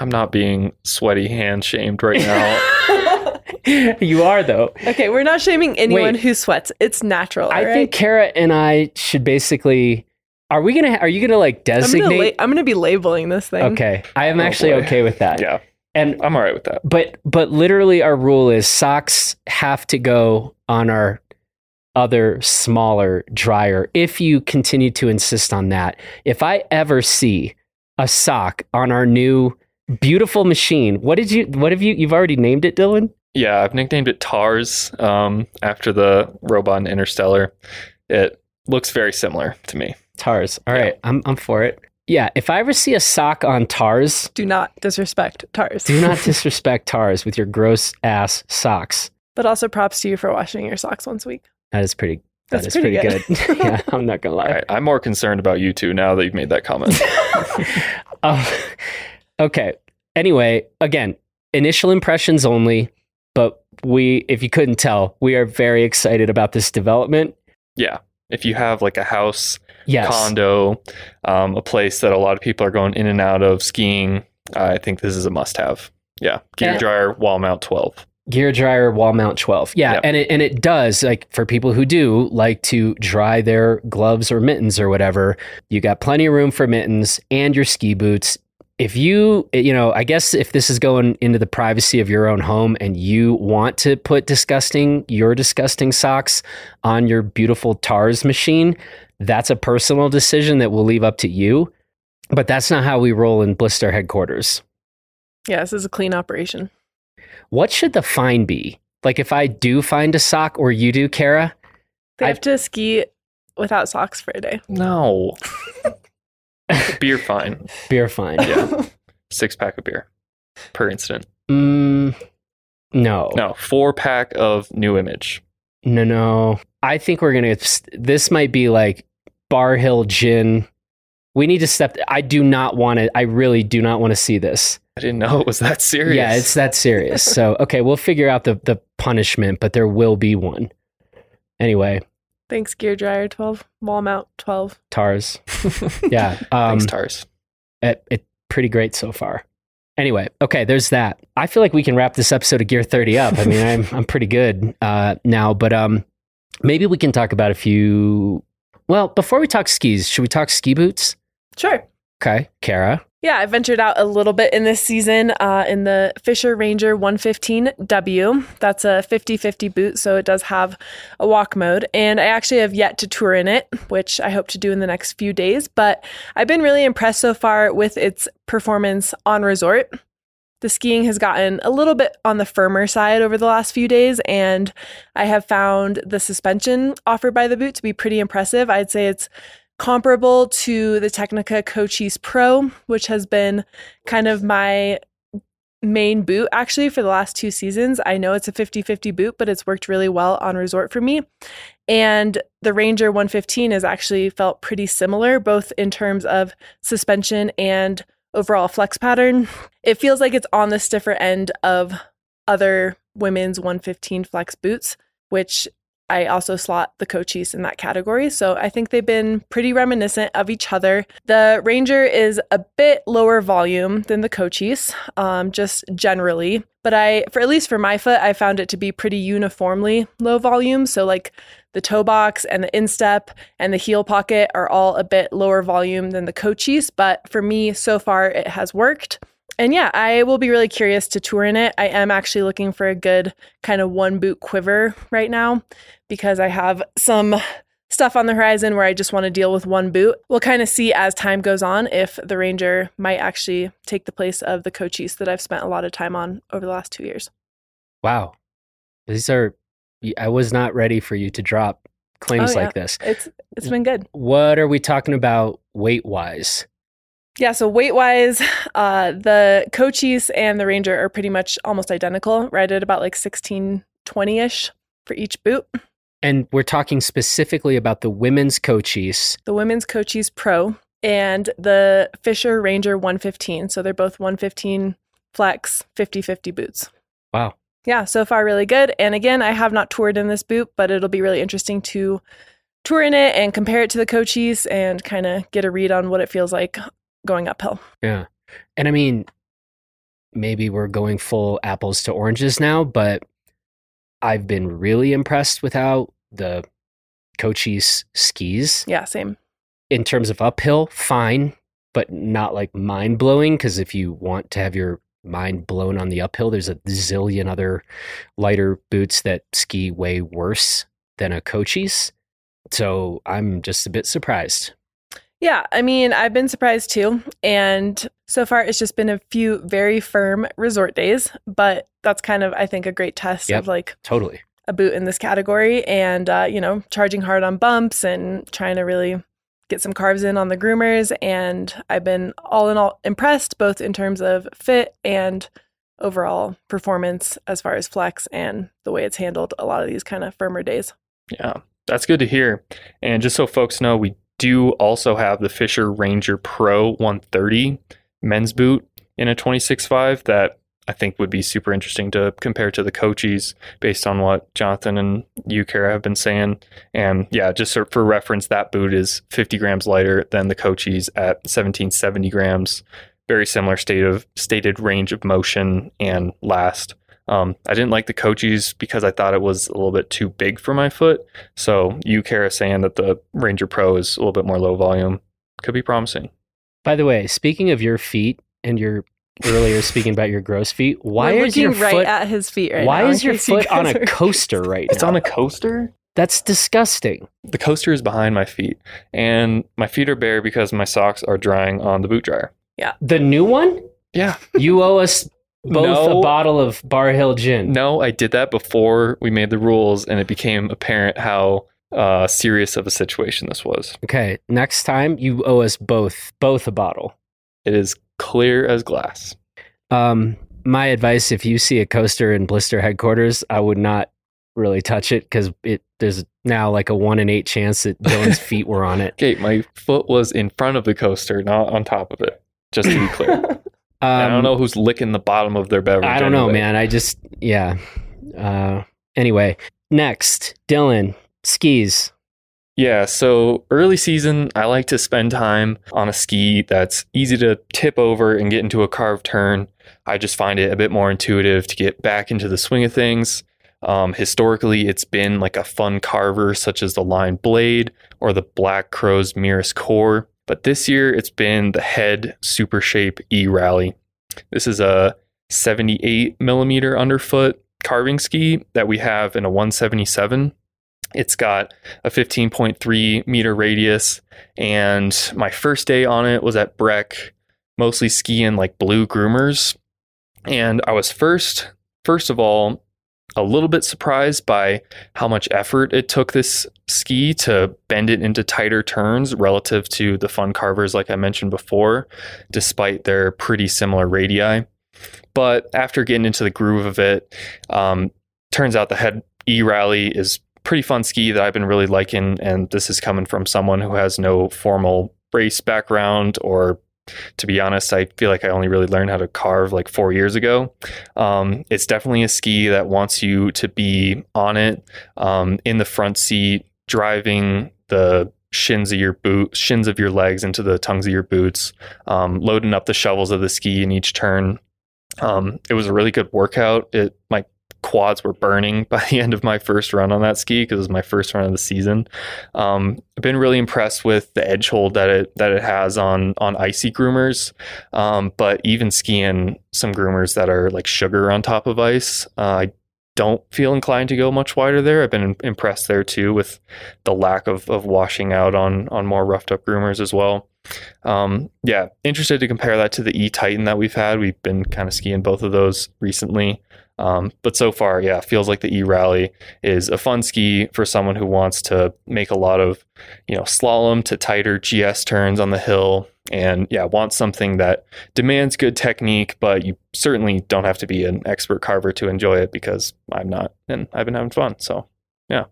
I'm not being sweaty hand shamed right now. you are though. okay, we're not shaming anyone Wait. who sweats. It's natural. I all think right? Kara and I should basically are we gonna are you gonna like I'm gonna, designate la- I'm gonna be labeling this thing. Okay. I am Oh, actually boy. okay with that. yeah, And I'm all right with that. but but literally our rule is socks have to go on our other smaller dryer if you continue to insist on that if i ever see a sock on our new beautiful machine what did you what have you you've already named it dylan Yeah, I've nicknamed it TARS um, after the robot in Interstellar. It looks very similar to me. tars all right i'm i'm for it yeah if i ever see a sock on tars Do not disrespect Tars. do not disrespect tars with your gross ass socks But also props to you for washing your socks once a week. that is pretty That That's is pretty, pretty good, yeah i'm not gonna lie All right, I'm more concerned about you two now that you've made that comment. Um, okay. Anyway, again, initial impressions only, but we, if you couldn't tell, we are very excited about this development. yeah, if you have like a house, Yes. condo, um, a place that a lot of people are going in and out of skiing, I think this is a must-have. Yeah, gear Yeah. dryer, wall mount 12. Gear dryer wall mount 12. Yeah. Yep. And it, and it does like for people who do like to dry their gloves or mittens or whatever, you got plenty of room for mittens and your ski boots. If you, you know, I guess if this is going into the privacy of your own home and you want to put disgusting, your disgusting socks on your beautiful TARS machine, that's a personal decision that we'll leave up to you. But that's not how we roll in Blister headquarters. Yeah, this is a clean operation. What should the fine be? Like if I do find a sock or you do, Kara? They I've- have to ski without socks for a day. No. beer fine. Beer fine. Yeah. Six pack of beer per incident. Mm, no. No, four pack of new image. No, no. I think we're going to, this might be like Barr Hill Gin. We need to step, I do not want to, I really do not want to see this. I didn't know it was that serious. Yeah, it's that serious. so, okay, we'll figure out the, the punishment, but there will be one. Anyway, Thanks, gear dryer 12, wall mount 12. TARS. Yeah. Um, Thanks, Tars. it, it pretty great so far. Anyway, okay, there's that. I feel like we can wrap this episode of Gear 30 up. I mean, I'm I'm pretty good uh, now, but um, maybe we can talk about a few. Well, before we talk skis, should we talk ski boots? Sure. Okay, Kara. Yeah, I ventured out a little bit in this season uh, in the Fischer Ranger 115W. That's a 50 50 boot, so it does have a walk mode. And I actually have yet to tour in it, which I hope to do in the next few days. But I've been really impressed so far with its performance on resort. The skiing has gotten a little bit on the firmer side over the last few days, and I have found the suspension offered by the boot to be pretty impressive. I'd say it's comparable to the Tecnica Cochise Pro, which has been kind of my main boot actually for the last two seasons. I know it's a 50 50 boot, but it's worked really well on resort for me. And the Ranger 115 has actually felt pretty similar, both in terms of suspension and overall flex pattern. It feels like it's on the stiffer end of other women's 115 flex boots, which I also slot the Cochise in that category. So I think they've been pretty reminiscent of each other. The Ranger is a bit lower volume than the Cochise, um, just generally. But I, for at least for my foot, I found it to be pretty uniformly low volume. So like the toe box and the instep and the heel pocket are all a bit lower volume than the Cochise. But for me, so far, it has worked and yeah, I will be really curious to tour in it. I am actually looking for a good kind of one boot quiver right now because I have some stuff on the horizon where I just want to deal with one boot. We'll kind of see as time goes on if the Ranger might actually take the place of the Cochise that I've spent a lot of time on over the last two years. Wow. These are, I was not ready for you to drop claims Oh, yeah. like this. It's it's been good. What are we talking about weight wise? Yeah, so weight wise, uh, the Cochise and the Ranger are pretty much almost identical, right at about like 16, 20 ish for each boot. And we're talking specifically about the women's Cochise. The women's Cochise Pro and the Fischer Ranger 115. So they're both 115 flex 50 50 boots. Wow. Yeah, so far really good. And again, I have not toured in this boot, but it'll be really interesting to tour in it and compare it to the Cochise and kind of get a read on what it feels like going uphill. Yeah. And I mean, maybe we're going full apples to oranges now, but I've been really impressed with how the Cochise skis Yeah, same. in terms of uphill, fine, but not like mind blowing. Because if you want to have your mind blown on the uphill, there's a zillion other lighter boots that ski way worse than a Cochise. So I'm just a bit surprised. Yeah, I mean, I've been surprised too. And so far, it's just been a few very firm resort days, but that's kind of, I think, a great test Yep. of like Totally. a boot in this category and, uh, you know, charging hard on bumps and trying to really get some carves in on the groomers. And I've been all in all impressed, both in terms of fit and overall performance as far as flex and the way it's handled a lot of these kind of firmer days. Yeah, that's good to hear. And just so folks know, we do also have the Fischer Ranger Pro 130 men's boot in a 26.5 that I think would be super interesting to compare to the Cochise based on what Jonathan and you, Kara, have been saying. And yeah, just for reference, that boot is 50 grams lighter than the Cochise at 1770 grams. Very similar state of stated range of motion and last. Um, I didn't like the Cochise because I thought it was a little bit too big for my foot. So you, Kara, saying that the Ranger Pro is a little bit more low volume could be promising. By the way, speaking of your feet and your earlier speaking about your gross feet, why We're is your right foot at his feet right why now, is your foot on a coaster right now? It's on a coaster. That's disgusting. The coaster is behind my feet, and my feet are bare because my socks are drying on the boot dryer. Yeah. The new one? Yeah. You owe us both No. a bottle of Barr Hill gin. No, I did that before we made the rules, and it became apparent how uh, serious of a situation this was. Okay, next time you owe us both both a bottle. It is clear as glass. Um, my advice: if you see a coaster in Blister headquarters, I would not really touch it because it there's now like a one in eight chance that Dylan's feet were on it. Okay, my foot was in front of the coaster, not on top of it. Just to be clear, Um, I don't know who's licking the bottom of their beverage. I don't know, anyway. man. I just yeah. Uh, anyway, next, Dylan skis. Yeah, so early season, I like to spend time on a ski that's easy to tip over and get into a carved turn. I just find it a bit more intuitive to get back into the swing of things. Um, historically, it's been like a fun carver, such as the Line Blade or the Black Crows Mirus Cor. But this year it's been the Head Super Shape E Rally. This is a 78 millimeter underfoot carving ski that we have in a 177. It's got a 15.3 meter radius, and my first day on it was at Breck, mostly skiing like blue groomers. And I was first, first of all, a little bit surprised by how much effort it took this ski to bend it into tighter turns relative to the fun carvers, like I mentioned before, despite their pretty similar radii. But after getting into the groove of it, um, turns out the head E rally is pretty fun ski that I've been really liking. And this is coming from someone who has no formal race background or to be honest, I feel like I only really learned how to carve like four years ago. Um, it's definitely a ski that wants you to be on it um, in the front seat, driving the shins of your boot, shins of your legs into the tongues of your boots, um, loading up the shovels of the ski in each turn. Um, it was a really good workout. It my quads were burning by the end of my first run on that ski because it was my first run of the season. Um, I've been really impressed with the edge hold that it that it has on on icy groomers, um, but even skiing some groomers that are like sugar on top of ice, uh, I don't feel inclined to go much wider there. I've been impressed there too with the lack of of washing out on on more roughed up groomers as well. Um, yeah, interested to compare that to the E Titan that we've had. We've been kind of skiing both of those recently. Um, but so far, yeah, feels like the E Rally is a fun ski for someone who wants to make a lot of, you know, slalom to tighter GS turns on the hill, and yeah, wants something that demands good technique, but you certainly don't have to be an expert carver to enjoy it because I'm not, and I've been having fun. So yeah,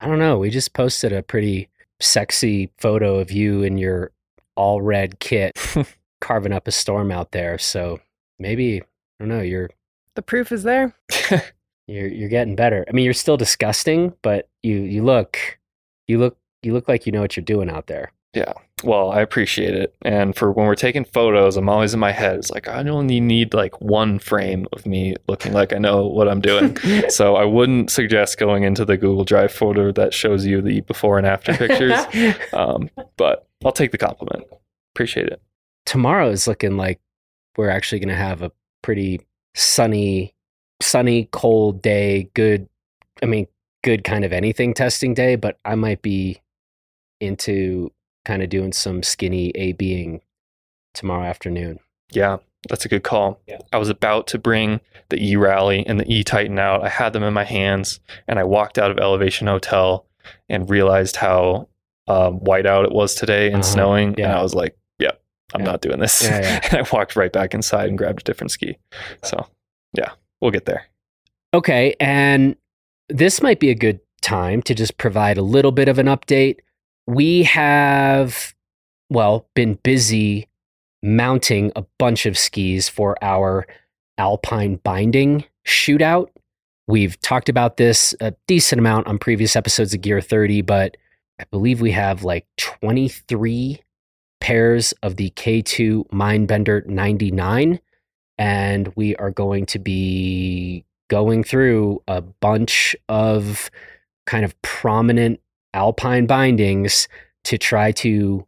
I don't know. We just posted a pretty sexy photo of you in your all red kit carving up a storm out there. So maybe I don't know. You're The proof is there. you're you're getting better. I mean, you're still disgusting, but you you look you look you look like you know what you're doing out there. Yeah. Well, I appreciate it. And for when we're taking photos, I'm always in my head. It's like I only need like one frame of me looking like I know what I'm doing. so I wouldn't suggest going into the Google Drive folder that shows you the before and after pictures. um, but I'll take the compliment. Appreciate it. Tomorrow is looking like we're actually going to have a pretty sunny, sunny, cold day. Good, I mean, good kind of anything testing day. But I might be into kind of doing some skinny A being tomorrow afternoon. Yeah, that's a good call. Yeah. I was about to bring the E Rally and the E Titan out. I had them in my hands, and I walked out of Elevation Hotel and realized how um, white out it was today and Uh-huh, snowing. And. I was like, "Yeah, I'm Yeah. not doing this." Yeah, yeah. and I walked right back inside and grabbed a different ski. So, yeah, we'll get there. Okay, and this might be a good time to just provide a little bit of an update. We have, well, been busy mounting a bunch of skis for our alpine binding shootout. We've talked about this a decent amount on previous episodes of Gear 30, but I believe we have like 23 pairs of the K2 Mindbender 99, and we are going to be going through a bunch of kind of prominent alpine bindings to try to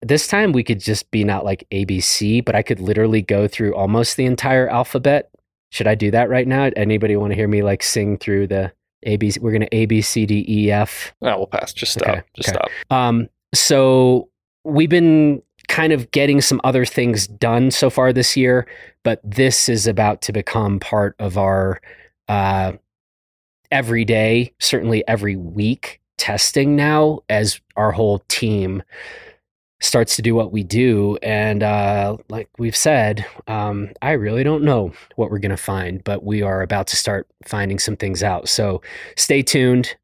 this time we could just be not like abc but i could literally go through almost the entire alphabet should i do that right now anybody want to hear me like sing through the abc we're going to a b c d e f No, we'll pass. Just stop. Okay, Just okay. stop. um, so we've been kind of getting some other things done so far this year, but this is about to become part of our uh, every day, certainly every week testing now as our whole team starts to do what we do. And uh, like we've said, um, I really don't know what we're going to find, but we are about to start finding some things out. So stay tuned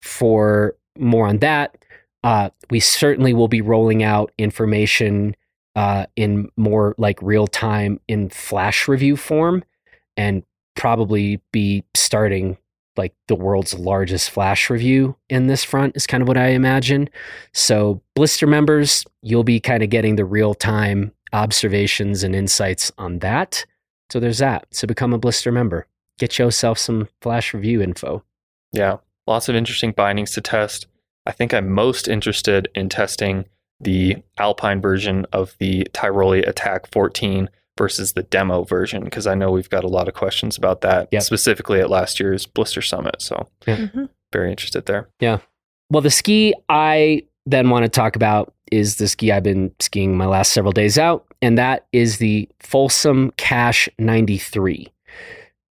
for more on that. Uh, we certainly will be rolling out information uh, in more like real time in flash review form and probably be starting like the world's largest flash review in this front is kind of what I imagine. So, blister members, you'll be kind of getting the real time observations and insights on that. So, there's that. So, become a blister member. Get yourself some flash review info. Yeah, lots of interesting bindings to test. I think I'm most interested in testing the Alpine version of the Tyrolia Attack 14 versus the demo version because I know we've got a lot of questions about that Yep. specifically at last year's Blister Summit. So Mhm. very interested there. Yeah. Well, the ski I then want to talk about is the ski I've been skiing my last several days out, and that is the Folsom Cash 93.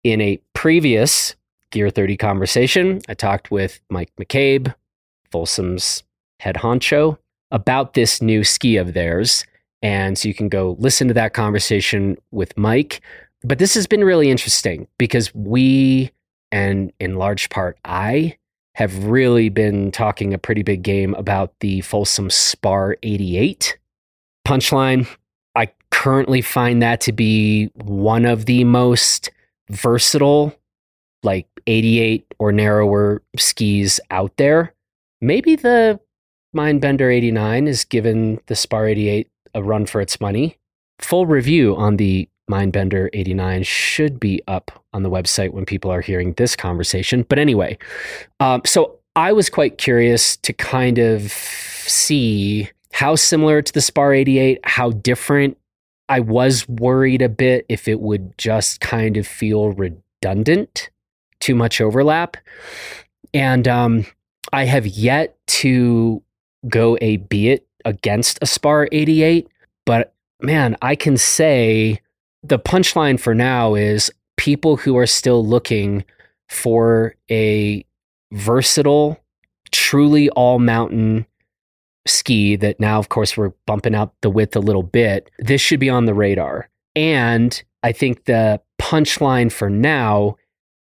In a previous Gear 30 conversation, I talked with Mike McCabe, Folsom's head honcho, about this new ski of theirs. And so you can go listen to that conversation with Mike. But this has been really interesting because we, and in large part I, have really been talking a pretty big game about the Folsom Spar 88. Punchline I currently find that to be one of the most versatile, like 88 or narrower skis out there. Maybe the Mindbender 89 is given the Spar 88 a run for its money. Full review on the Mindbender 89 should be up on the website when people are hearing this conversation. But anyway, um, so I was quite curious to kind of see how similar to the Spar 88, how different. I was worried a bit if it would just kind of feel redundant, too much overlap. And um, I have yet to go a beat against a Spar 88, but man, I can say the punchline for now is people who are still looking for a versatile, truly all mountain ski that now, of course, we're bumping up the width a little bit. This should be on the radar. And I think the punchline for now,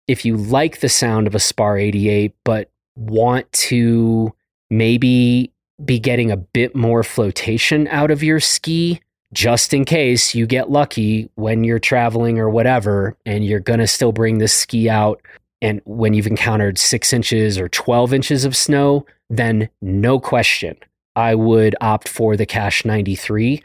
if you like the sound of a Spar 88, but want to maybe be getting a bit more flotation out of your ski, just in case you get lucky when you're traveling or whatever, and you're going to still bring this ski out. And when you've encountered six inches or 12 inches of snow, then no question, I would opt for the Cash 93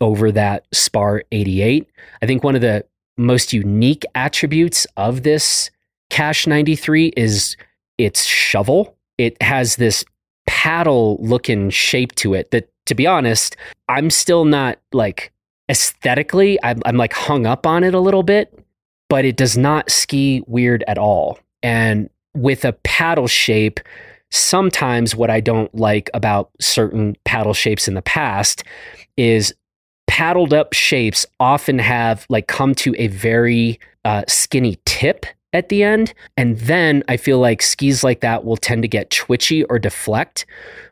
over that Spar 88. I think one of the most unique attributes of this Cash 93 is its shovel. It has this paddle looking shape to it that, to be honest, I'm still not like aesthetically, I'm, I'm like hung up on it a little bit, but it does not ski weird at all. And with a paddle shape, sometimes what I don't like about certain paddle shapes in the past is paddled up shapes often have like come to a very uh, skinny tip at the end. And then I feel like skis like that will tend to get twitchy or deflect.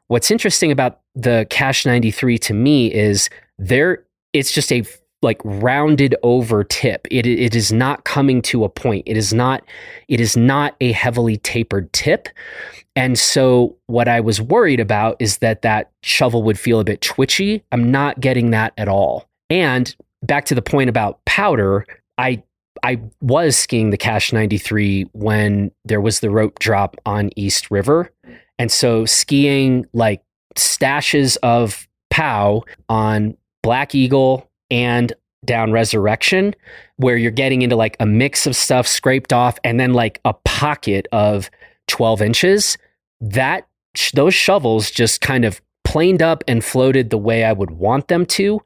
What's interesting about the Cash 93 to me is there it's just a like rounded over tip. It it is not coming to a point. It is not it is not a heavily tapered tip. And so what I was worried about is that that shovel would feel a bit twitchy. I'm not getting that at all. And back to the point about powder, I I was skiing the Cache 93 when there was the rope drop on East River. And so skiing like stashes of POW on Black Eagle and down Resurrection, where you're getting into like a mix of stuff scraped off and then like a pocket of 12 inches, that those shovels just kind of planed up and floated the way I would want them to.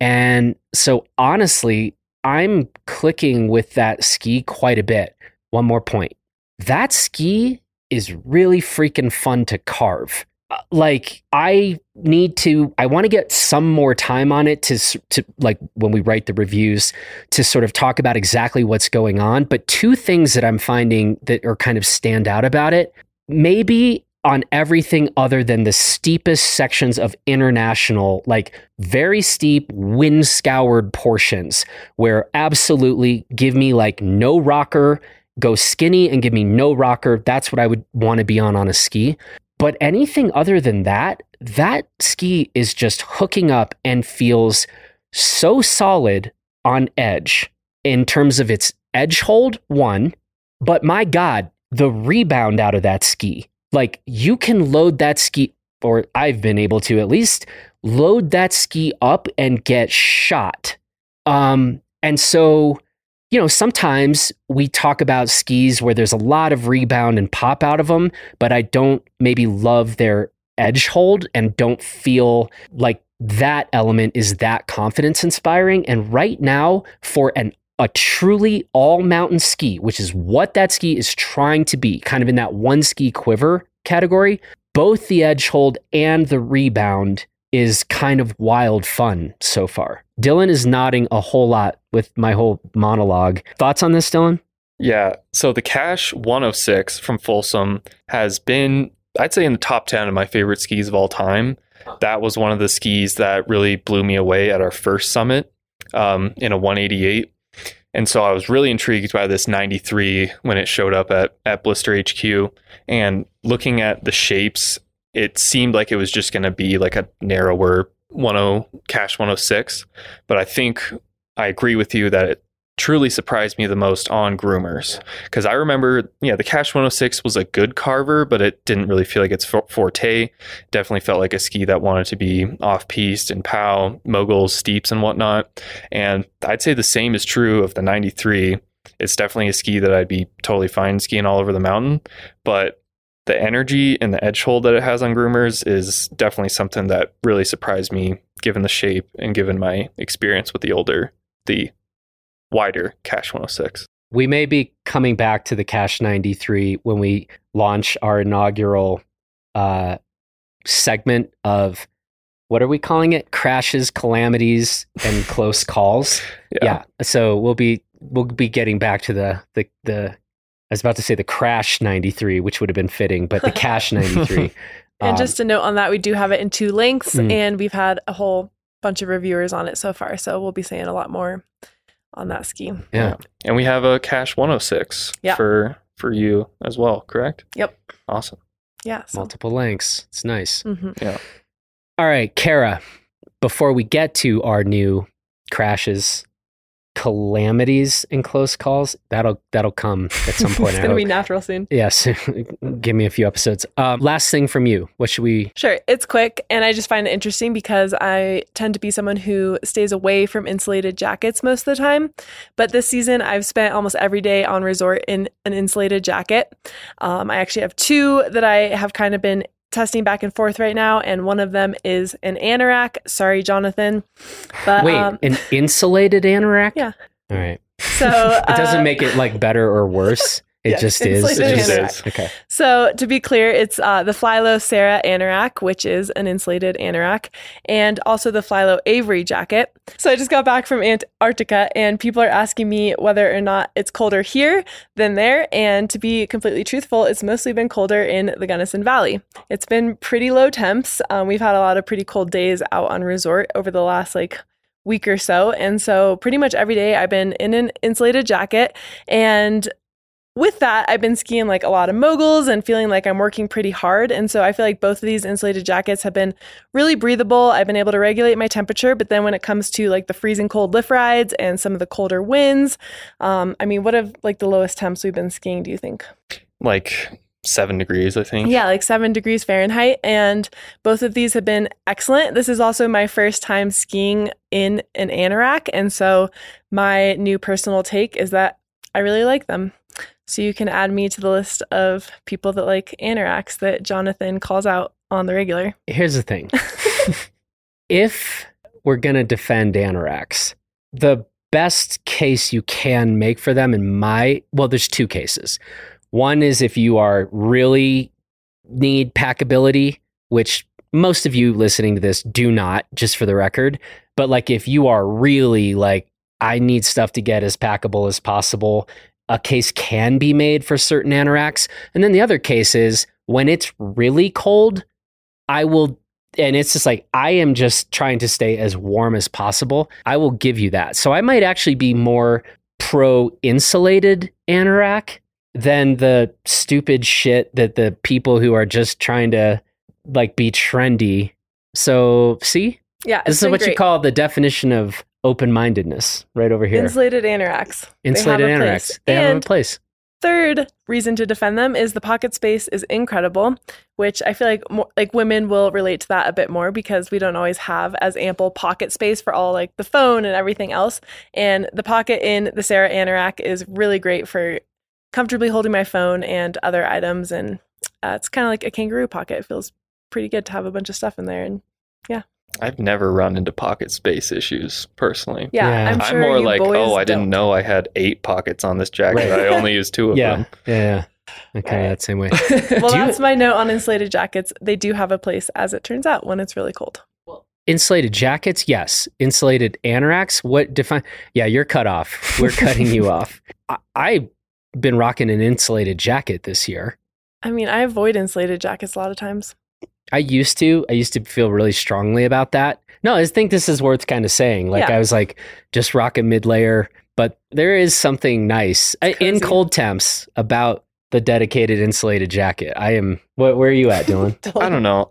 And so honestly, I'm clicking with that ski quite a bit. One more point. That ski is really freaking fun to carve. Uh, Like I need to I want to get some more time on it to to like when we write the reviews to sort of talk about exactly what's going on, but two things that I'm finding that are kind of stand out about it. Maybe on everything other than the steepest sections of international, like very steep, wind scoured portions, where absolutely give me like no rocker, go skinny and give me no rocker. That's what I would want to be on on a ski. But anything other than that, that ski is just hooking up and feels so solid on edge in terms of its edge hold, one. But my God, the rebound out of that ski. Like you can load that ski, or I've been able to at least load that ski up and get shot. Um, and so, you know, sometimes we talk about skis where there's a lot of rebound and pop out of them, but I don't maybe love their edge hold and don't feel like that element is that confidence inspiring. And right now, for an a truly all mountain ski, which is what that ski is trying to be, kind of in that one ski quiver category, both the edge hold and the rebound is kind of wild fun so far. Dylan is nodding a whole lot with my whole monologue. Thoughts on this, Dylan? Yeah. So the Cash 106 from Folsom has been, I'd say, in the top 10 of my favorite skis of all time. That was one of the skis that really blew me away at our first summit um, in a 188. And so I was really intrigued by this 93 when it showed up at, at Blister HQ. And looking at the shapes, it seemed like it was just going to be like a narrower 10 Cache 106. But I think I agree with you that it truly surprised me the most on groomers because I remember, yeah, the Cache 106 was a good carver, but it didn't really feel like its forte. Definitely felt like a ski that wanted to be off piste and pow, moguls, steeps, and whatnot. And I'd say the same is true of the 93. It's definitely a ski that I'd be totally fine skiing all over the mountain, but the energy and the edge hold that it has on groomers is definitely something that really surprised me given the shape and given my experience with the older the wider Cache 106. We may be coming back to the Cache 93 when we launch our inaugural uh, segment of what are we calling it? Crashes, calamities, and close calls. Yeah. yeah. So we'll be we'll be getting back to the the the I was about to say the crash 93, which would have been fitting, but the cache 93. And Um, just a note on that, we do have it in two lengths, Mm. and we've had a whole bunch of reviewers on it so far. So we'll be saying a lot more on that ski. yeah. And we have a Cache 106 Yeah. for for you as well, correct? Yep. Awesome. Yeah. So, multiple lengths. It's nice. mhm. All right, Kara, before we get to our new crashes, calamities, and close calls, that'll that'll come at some point. it's to be natural soon. Yes, give me a few episodes. Um, last thing from you. What should we? Sure, it's quick, and I just find it interesting because I tend to be someone who stays away from insulated jackets most of the time. But this season, I've spent almost every day on resort in an insulated jacket. Um, I actually have two that I have kind of been testing back and forth right now, and one of them is an anorak. Sorry, Jonathan, but Wait, um, an insulated anorak? Yeah. All right. so It doesn't uh, make it like better or worse. It just is. It just is. Okay. So to be clear, it's uh, the Sarah Anorak, which is an insulated anorak, and also the Flylow Avery jacket. So I just got back from Antarctica, and people are asking me whether or not it's colder here than there. And to be completely truthful, it's mostly been colder in the Gunnison Valley. It's been pretty low temps. Um, we've had a lot of pretty cold days out on resort over the last like week or so. And so pretty much every day I've been in an insulated jacket and with that, I've been skiing like a lot of moguls and feeling like I'm working pretty hard. And so I feel like both of these insulated jackets have been really breathable. I've been able to regulate my temperature. But then when it comes to like the freezing cold lift rides and some of the colder winds, um, I mean, what have like the lowest temps we've been skiing, do you think? Like seven degrees, I think. Yeah, like seven degrees Fahrenheit. And both of these have been excellent. This is also my first time skiing in an anorak. And so my new personal take is that I really like them. So you can add me to the list of people that like anoraks that Jonathan calls out on the regular. Here's the thing. if we're going to defend anoraks, the best case you can make for them in my well there's two cases. One is if you are really need packability, which most of you listening to this do not, just for the record. But like if you are really like, I need stuff to get as packable as possible, a case can be made for certain anoraks. And then the other case is when it's really cold, I will and it's just like I am just trying to stay as warm as possible. I will give you that. So I might actually be more pro insulated anorak than the stupid shit that the people who are just trying to like be trendy. So see, Yeah, this is what you call the definition of open-mindedness right over here. insulated anoraks. Insulated they anoraks. They have a place. third reason to defend them is the pocket space is incredible, which I feel like more, like women will relate to that a bit more because we don't always have as ample pocket space for all like the phone and everything else. And the pocket in the Sarah Anorak is really great for comfortably holding my phone and other items, and uh, it's kind of like a kangaroo pocket. It feels pretty good to have a bunch of stuff in there. And I've never run into pocket space issues personally. yeah, Yeah. I'm I'm more you like, boys oh, I didn't don't. know I had eight pockets on this jacket. Right. I only used two of Yeah, them. yeah, yeah. Okay, Right. that same way. Well, Do you- that's my note on insulated jackets. They do have a place, as it turns out, when it's really cold. Insulated jackets, yes. Insulated anoraks, what define? Yeah, you're cut off. We're cutting you off. I, I've been rocking an insulated jacket this year. I mean, I avoid insulated jackets a lot of times. I used to. I used to feel really strongly about that. No, I think this is worth kind of saying. Like Yeah. I was like, just rock a mid layer, but there is something nice uh, in cold temps about the dedicated insulated jacket. I am. What, where are you at, Dylan? I don't know.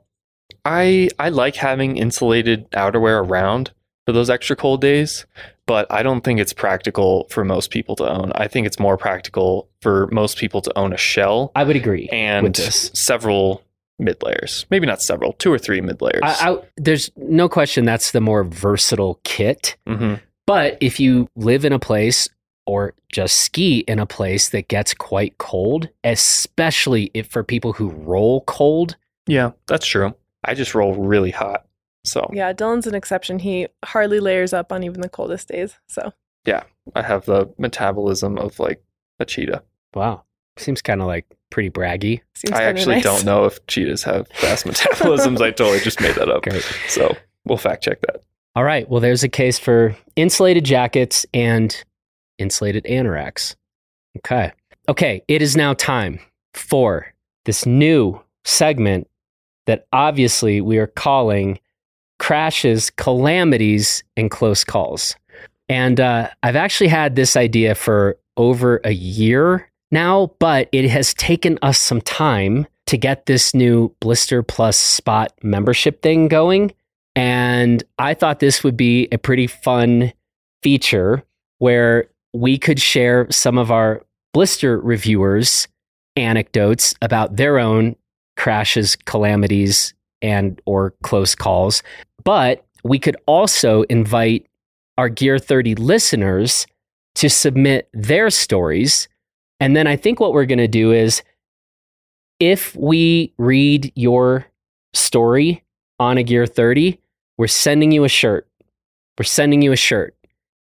I I like having insulated outerwear around for those extra cold days, but I don't think it's practical for most people to own. I think it's more practical for most people to own a shell I would agree and with this. several mid layers. Maybe not several, two or three mid layers. I, I, there's no question that's the more versatile kit. hmm But if you live in a place or just ski in a place that gets quite cold, especially if for people who roll cold, Yeah, that's true. I just roll really hot. So Yeah, Dylan's an exception. He hardly layers up on even the coldest days. So Yeah. I have the metabolism of like a cheetah. wow, seems kind of like pretty braggy. seems I actually nice. don't know if cheetahs have fast metabolisms. I totally just made that up. Great. So we'll fact check that. All right. Well, there's a case for insulated jackets and insulated anoraks. Okay. Okay. It is now time for this new segment that obviously we are calling crashes, calamities, and close calls. And uh, I've actually had this idea for over a year now, but it has taken us some time to get this new Blister Plus Spot membership thing going. And I thought this would be a pretty fun feature where we could share some of our blister reviewers' anecdotes about their own crashes, calamities, and or close calls. But we could also invite our Gear 30 listeners to submit their stories. And then I think what we're going to do is if we read your story on a Gear 30, we're sending you a shirt. We're sending you a shirt.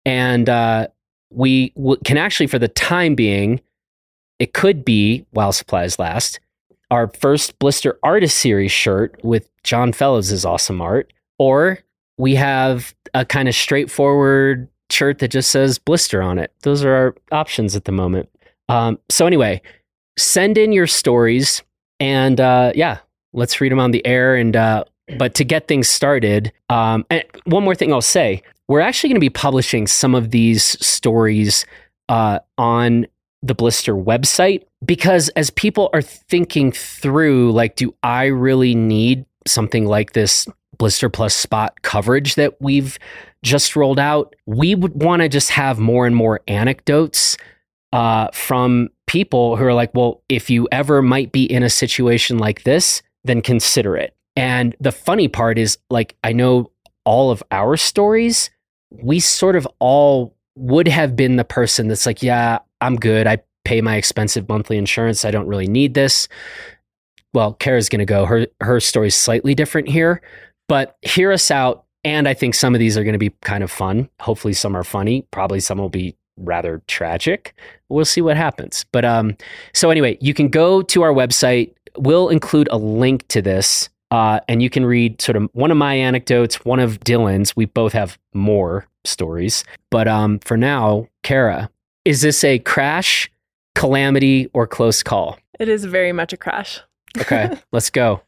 And uh, we w- can actually, for the time being, it could be, while supplies last, our first Blister Artist Series shirt with John Fellows' awesome art. Or we have a kind of straightforward shirt that just says Blister on it. Those are our options at the moment. Um, so, anyway, send in your stories and uh, yeah, let's read them on the air. And uh, but to get things started, um, and one more thing I'll say: we're actually going to be publishing some of these stories uh, on the Blister website because as people are thinking through, like, do I really need something like this Blister Plus spot coverage that we've just rolled out? We would want to just have more and more anecdotes uh, from people who are like, well, if you ever might be in a situation like this, then consider it. And the funny part is, like, I know all of our stories, we sort of all would have been the person that's like, yeah, I'm good. I pay my expensive monthly insurance. I don't really need this. Well, Kara's going to go. Her her story's slightly different here, but hear us out. And I think some of these are going to be kind of fun. Hopefully, some are funny. Probably some will be rather tragic. We'll see what happens. But um, so anyway, you can go to our website. We'll include a link to this, uh, and you can read sort of one of my anecdotes, one of Dylan's. We both have more stories, but um, for now, Kara, is this a crash, calamity, or close call? It is very much a crash. Okay, let's go.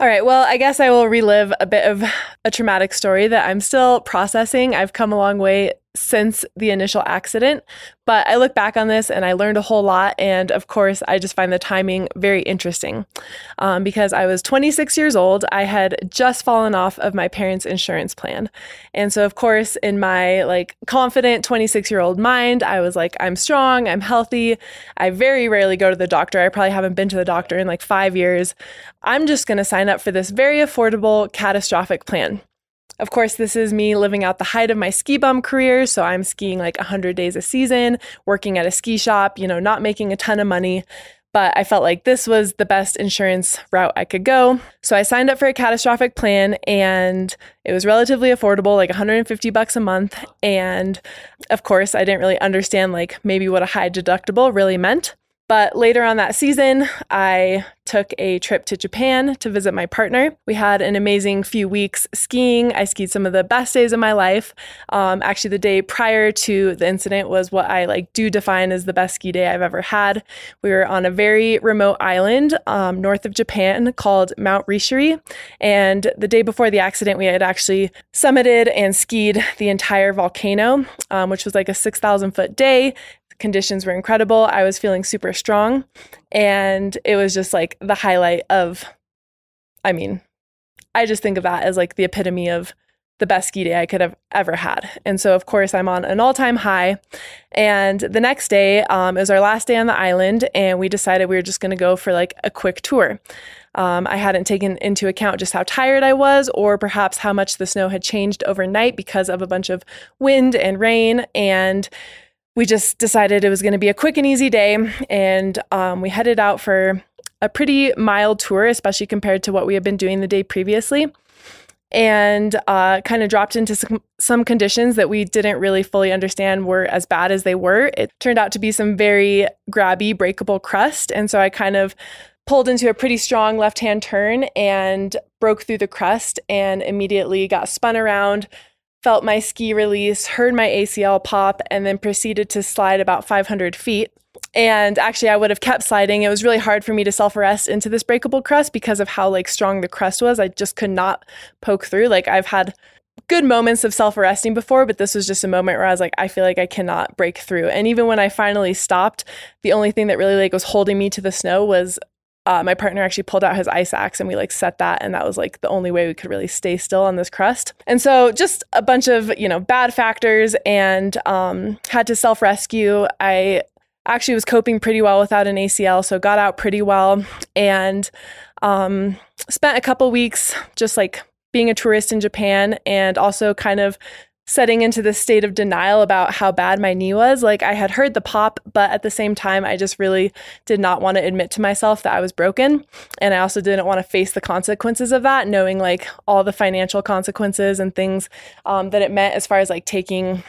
All right. Well, I guess I will relive a bit of a traumatic story that I'm still processing. I've come a long way since the initial accident, but I look back on this and I learned a whole lot. And of course, I just find the timing very interesting um, because I was 26 years old. I had just fallen off of my parents' insurance plan. And so, of course, in my like confident 26 year old mind, I was like, I'm strong, I'm healthy. I very rarely go to the doctor. I probably haven't been to the doctor in like five years. I'm just going to sign up for this very affordable catastrophic plan. Of course, this is me living out the height of my ski bum career. So I'm skiing like 100 days a season, working at a ski shop, you know, not making a ton of money. but I felt like this was the best insurance route I could go. So I signed up for a catastrophic plan and it was relatively affordable, like 150 bucks a month. And of course, I didn't really understand like maybe what a high deductible really meant. But later on that season, I took a trip to Japan to visit my partner. We had an amazing few weeks skiing. I skied some of the best days of my life. Um, actually, the day prior to the incident was what I like do define as the best ski day I've ever had. We were on a very remote island um, north of Japan called Mount Rishiri, and the day before the accident, we had actually summited and skied the entire volcano, um, which was like a six thousand foot day conditions were incredible. I was feeling super strong. And it was just like the highlight of, I mean, I just think of that as like the epitome of the best ski day I could have ever had. And so, of course, I'm on an all time high. And the next day um, was our last day on the island, and we decided we were just going to go for like a quick tour. Um, I hadn't taken into account just how tired I was, or perhaps how much the snow had changed overnight because of a bunch of wind and rain. And we just decided it was going to be a quick and easy day. And um, we headed out for a pretty mild tour, especially compared to what we had been doing the day previously. And uh, kind of dropped into some, some conditions that we didn't really fully understand were as bad as they were. It turned out to be some very grabby, breakable crust. And so I kind of pulled into a pretty strong left hand turn and broke through the crust and immediately got spun around, felt my ski release, heard my ACL pop, and then proceeded to slide about 500 feet. And actually, I would have kept sliding. It was really hard for me to self arrest into this breakable crust because of how like strong the crust was. I just could not poke through. Like I've had good moments of self arresting before, but this was just a moment where I was like, I feel like I cannot break through. And even when I finally stopped, the only thing that really like was holding me to the snow was uh, my partner actually pulled out his ice axe and we like set that and that was like the only way we could really stay still on this crust. And so just a bunch of you know bad factors and um, had to self-rescue. I actually was coping pretty well without an acl so got out pretty well. And um, spent a couple weeks just like being a tourist in japan and also kind of setting into this state of denial about how bad my knee was. Like I had heard the pop, but at the same time, I just really did not want to admit to myself that I was broken. And I also didn't want to face the consequences of that, knowing like all the financial consequences and things um, that it meant as far as like taking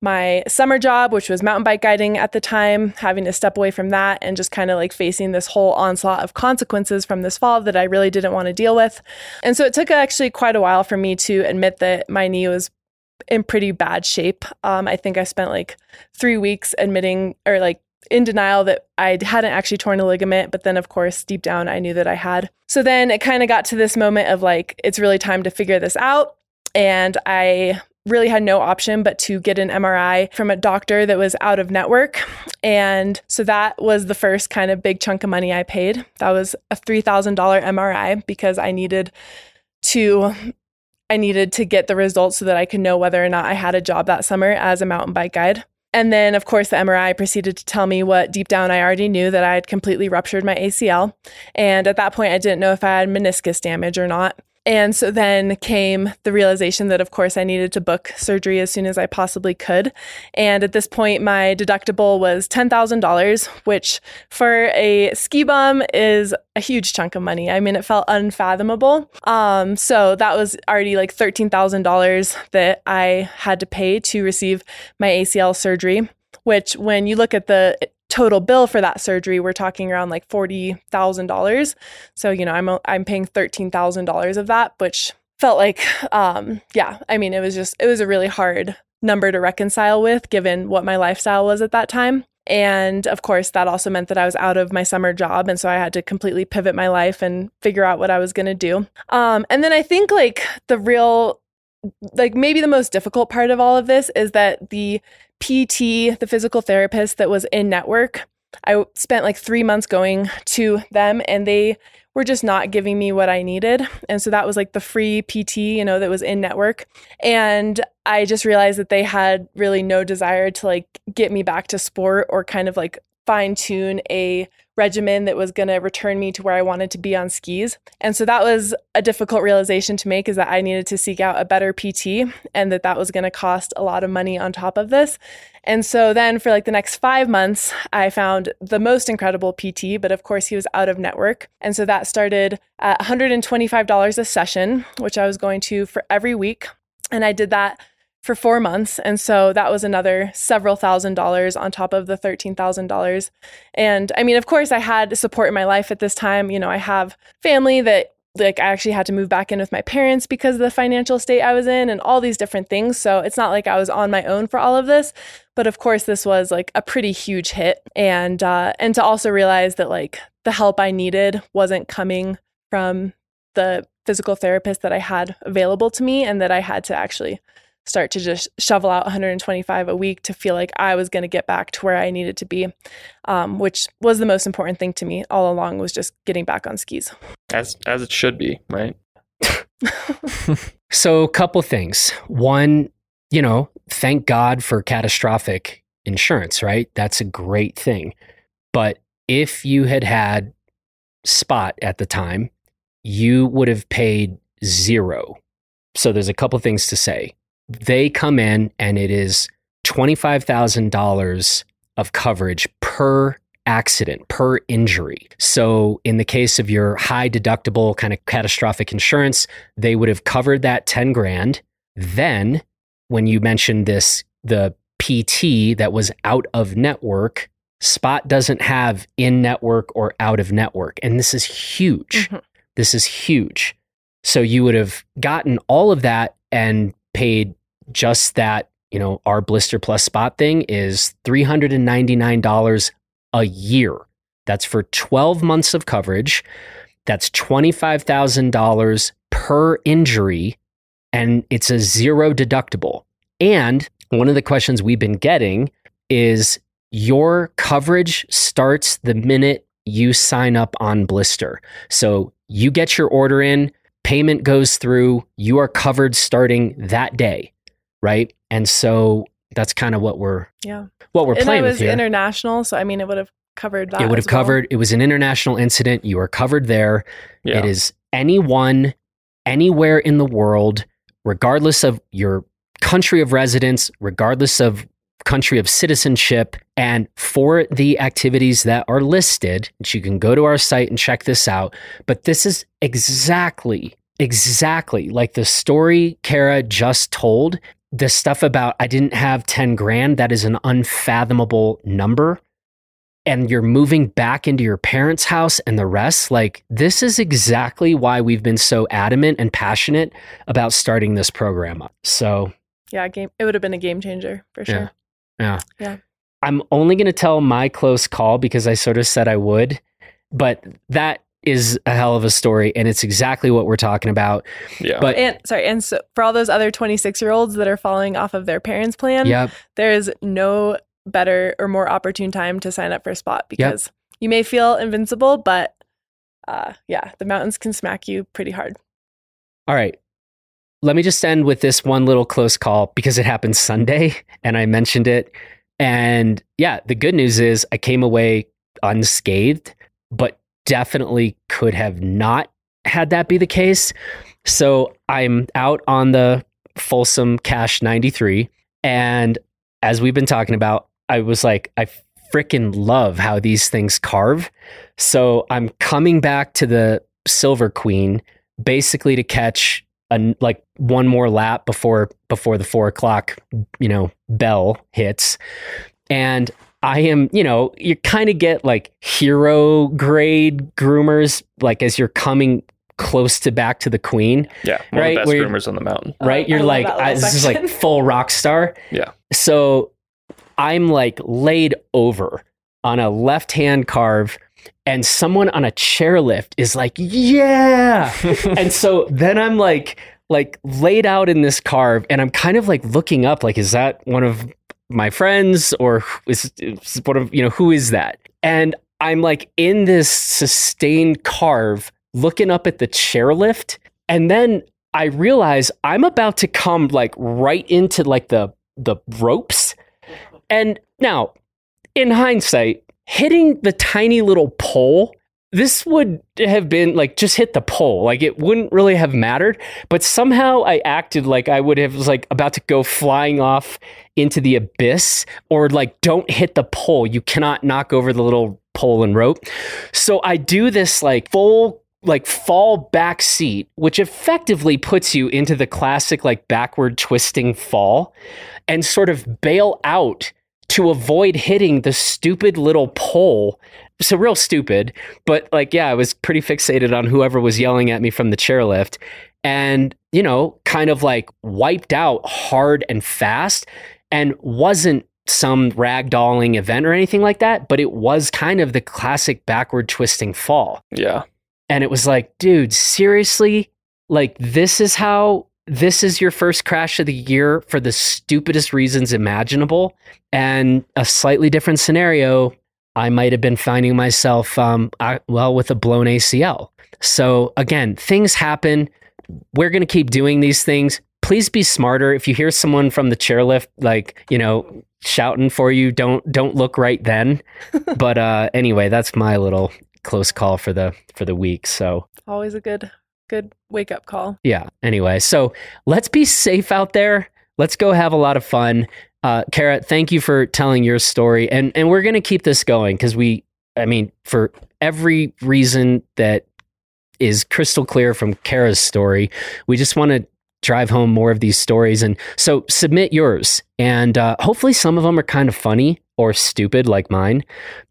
my summer job, which was mountain bike guiding at the time, having to step away from that and just kind of like facing this whole onslaught of consequences from this fall that I really didn't want to deal with. And so it took actually quite a while for me to admit that my knee was in pretty bad shape. Um, I think I spent like three weeks admitting or like in denial that I hadn't actually torn a ligament, but then of course deep down I knew that I had. So then it kind of got to this moment of like it's really time to figure this out and I really had no option but to get an MRI from a doctor that was out of network. And so that was the first kind of big chunk of money I paid. That was a $3,000 MRI because I needed to I needed to get the results so that I could know whether or not I had a job that summer as a mountain bike guide. And then, of course, the MRI proceeded to tell me what deep down I already knew that I had completely ruptured my ACL. And at that point, I didn't know if I had meniscus damage or not. And so then came the realization that, of course, I needed to book surgery as soon as I possibly could. And at this point, my deductible was $10,000, which for a ski bum is a huge chunk of money. I mean, it felt unfathomable. Um, so that was already like $13,000 that I had to pay to receive my ACL surgery which when you look at the total bill for that surgery, we're talking around like forty thousand dollars. So you know, I'm I'm paying thirteen thousand dollars of that, which felt like, um, yeah. I mean, it was just it was a really hard number to reconcile with, given what my lifestyle was at that time. And of course, that also meant that I was out of my summer job. And so I had to completely pivot my life and figure out what I was going to do. Um, and then I think like the real, like maybe the most difficult part of all of this is that the PT, the physical therapist that was in network, I spent like three months going to them and they were just not giving me what I needed. And so that was like the free PT, you know, that was in network. And I just realized that they had really no desire to like get me back to sport or kind of like fine tune a regimen that was going to return me to where I wanted to be on skis. And so that was a difficult realization to make is that I needed to seek out a better PT and that that was going to cost a lot of money on top of this. And so then for like the next 5 months, I found the most incredible PT, but of course he was out of network. And so that started at $125 a session, which I was going to for every week. And I did that for four months. And so that was another several thousand dollars on top of the $13,000. And I mean, of course, I had support in my life at this time. You know, I have family that like I actually had to move back in with my parents because of the financial state I was in and all these different things. So it's not like I was on my own for all of this, but of course this was like a pretty huge hit and uh and to also realize that like the help I needed wasn't coming from the physical therapist that I had available to me and that I had to actually start to just shovel out 125 a week to feel like I was going to get back to where I needed to be, um, which was the most important thing to me all along was just getting back on skis. As as it should be, right? So, a couple things. One, you know, thank God for catastrophic insurance, right? That's a great thing. But if you had had Spot at the time, you would have paid zero. So, there's a couple things to say. They come in and it is $25,000 of coverage per accident, per injury. So, in the case of your high deductible kind of catastrophic insurance, they would have covered that 10 grand. Then, when you mentioned this, the PT that was out of network, Spot doesn't have in network or out of network. And this is huge. Mhm. This is huge. So, you would have gotten all of that and paid just that, you know, our Blister Plus Spot thing is $399 a year. That's for 12 months of coverage. That's $25,000 per injury, and it's a zero deductible. And one of the questions we've been getting is your coverage starts the minute you sign up on Blister. So you get your order in, payment goes through, you are covered starting that day, right? And so that's kind of what we're Yeah. what we're and I playing was with here. It was international, so I mean, it would have covered that. it would have as well. covered it was an international incident you are covered there Yeah. it is anyone anywhere in the world regardless of your country of residence regardless of country of citizenship and for the activities that are listed you can go to our site and check this out but this is exactly exactly like the story Kara just told the stuff about I didn't have 10 grand that is an unfathomable number and you're moving back into your parents' house and the rest, like this is exactly why we've been so adamant and passionate about starting this program up. So, Yeah, game. It would have been a game changer for sure. yeah. Yeah. I'm only going to tell my close call because I sort of said I would, but that is a hell of a story and it's exactly what we're talking about. yeah. But And sorry, and so for all those other 26 year olds that are falling off of their parents' plan, yep, there is no better or more opportune time to sign up for a spot because you may feel invincible, but uh, yeah, the mountains can smack you pretty hard. All right. Let me just end with this one little close call because it happened Sunday and I mentioned it. And yeah, the good news is I came away unscathed, but definitely could have not had that be the case. So I'm out on the Folsom Cash 93. And as we've been talking about, I was like, I freaking love how these things carve. So I'm coming back to the Silver Queen basically to catch a, like one more lap before before the four o'clock you know bell hits and i am you know you kind of get like hero grade groomers like as you're coming close to back to the queen yeah. One right, of the where best groomers on the mountain. Uh, right you're love like I, this is like full rock star Yeah. so i'm like laid over on a left hand carve and someone on a chairlift is like yeah and so then I'm like like laid out in this carve and I'm kind of like looking up like is that one of my friends or is, is one of you know who is that? And I'm like in this sustained carve looking up at the chairlift and then I realize I'm about to come like right into like the the ropes. And now in hindsight hitting the tiny little pole this would have been like just hit the pole. Like it wouldn't really have mattered but somehow i acted like i would have was like about to go flying off into the abyss or like don't hit the pole. You cannot knock over the little pole and rope. So i do this like full like fall back seat which effectively puts you into the classic like backward twisting fall and sort of bail out to avoid hitting the stupid little pole so real stupid but like yeah i was pretty fixated on whoever was yelling at me from the chairlift and you know kind of like wiped out hard and fast and wasn't some ragdolling event or anything like that but it was kind of the classic backward twisting fall Yeah. and it was like dude seriously like this is how this is your first crash of the year for the stupidest reasons imaginable and a slightly different scenario i might have been finding myself um I, well with a blown acl so again things happen. We're going to keep doing these things. Please be smarter. If you hear someone from the chairlift like you know shouting for you don't don't look right then. But uh anyway that's my little close call for the for the week so. Always a good good wake up call. yeah anyway so let's be safe out there. Let's go have a lot of fun uh kara thank you for telling your story and and we're gonna keep this going because we i mean for every reason that is crystal clear from kara's story we just want to drive home more of these stories and so submit yours and uh, hopefully some of them are kind of funny or stupid like mine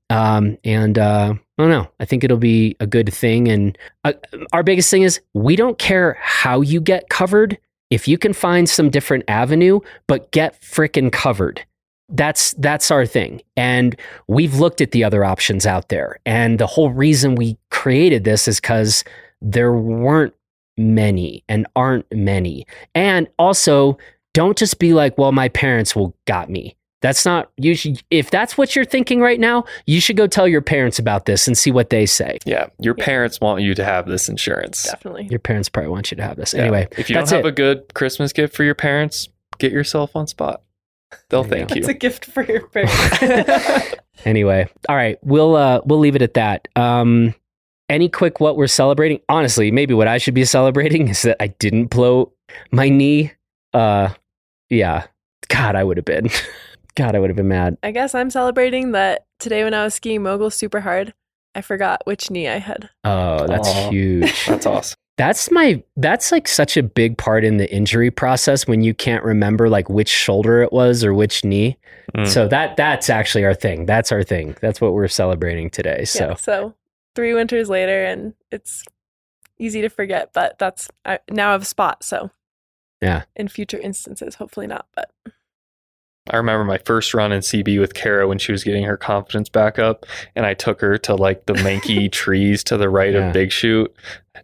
um, and uh, I don't know. I think it'll be a good thing. And uh, our biggest thing is we don't care how you get covered. If you can find some different avenue, but get frickin' covered. That's that's our thing. And we've looked at the other options out there. And the whole reason we created this is because there weren't many and aren't many. And also, don't just be like, well, my parents will got me. That's not you should if that's what you're thinking right now, you should go tell your parents about this and see what they say. Yeah. Your Yeah. parents want you to have this insurance. Definitely. Your parents probably want you to have this. Yeah. Anyway, if you don't that's have it. a good Christmas gift for your parents, get yourself on spot. They'll There you It's a gift for your parents. anyway, all right, we'll uh we'll leave it at that. Um any quick what we're celebrating? Honestly, maybe what I should be celebrating is that I didn't blow my knee. Uh yeah. God, I would have been. God, I would have been mad. I guess I'm celebrating that today when I was skiing mogul super hard, I forgot which knee I had. Oh, that's Aw. huge. That's awesome. That's my that's like such a big part in the injury process when you can't remember like which shoulder it was or which knee. Mm. So that that's actually our thing. That's our thing. That's what we're celebrating today. So Yeah, so three winters later, and it's easy to forget, but that's I now have a spot. So Yeah. in future instances, hopefully not. But I remember my first run in CB with Kara when she was getting her confidence back up, and I took her to like the manky trees to the right Yeah. of Big Shoot.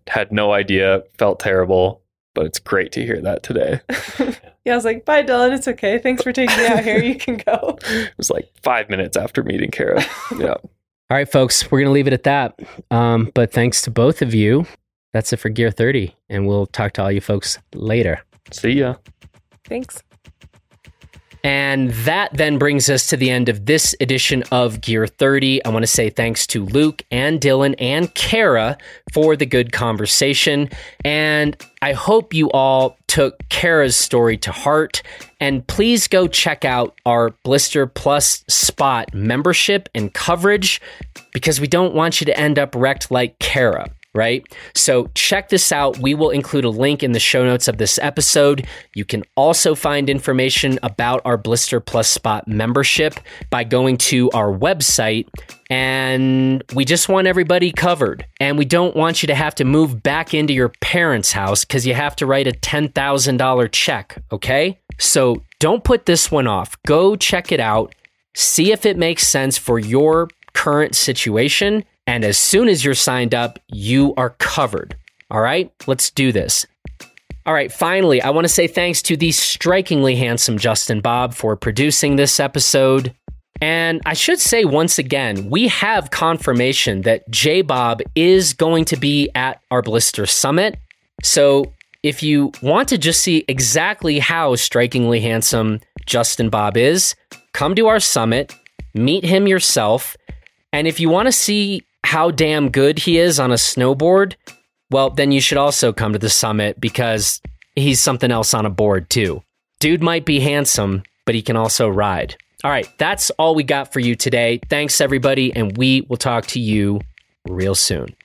Had no idea, felt terrible, but it's great to hear that today. yeah, I was like, "Bye, Dylan. It's okay. Thanks for taking me out here. You can go." It was like five minutes after meeting Kara. Yeah. All right, folks, we're going to leave it at that. Um, but thanks to both of you. That's it for Gear 30. And we'll talk to all you folks later. See ya. Thanks. And that then brings us to the end of this edition of Gear 30. I want to say thanks to Luke and Dylan and Kara for the good conversation. And I hope you all took Kara's story to heart. And please go check out our Blister Plus Spot membership and coverage because we don't want you to end up wrecked like Kara right? So check this out. We will include a link in the show notes of this episode. You can also find information about our Blister Plus Spot membership by going to our website. And we just want everybody covered. And we don't want you to have to move back into your parents' house because you have to write a $10,000 check, okay? So don't put this one off. Go check it out. See if it makes sense for your current situation. And as soon as you're signed up, you are covered. All right, let's do this. All right, finally, I want to say thanks to the strikingly handsome Justin Bob for producing this episode. And I should say once again, we have confirmation that J Bob is going to be at our Blister Summit. So if you want to just see exactly how strikingly handsome Justin Bob is, come to our summit, meet him yourself. And if you want to see how damn good he is on a snowboard, well, then you should also come to the summit because he's something else on a board too. Dude might be handsome, but he can also ride. All right, that's all we got for you today. Thanks, everybody, and we will talk to you real soon.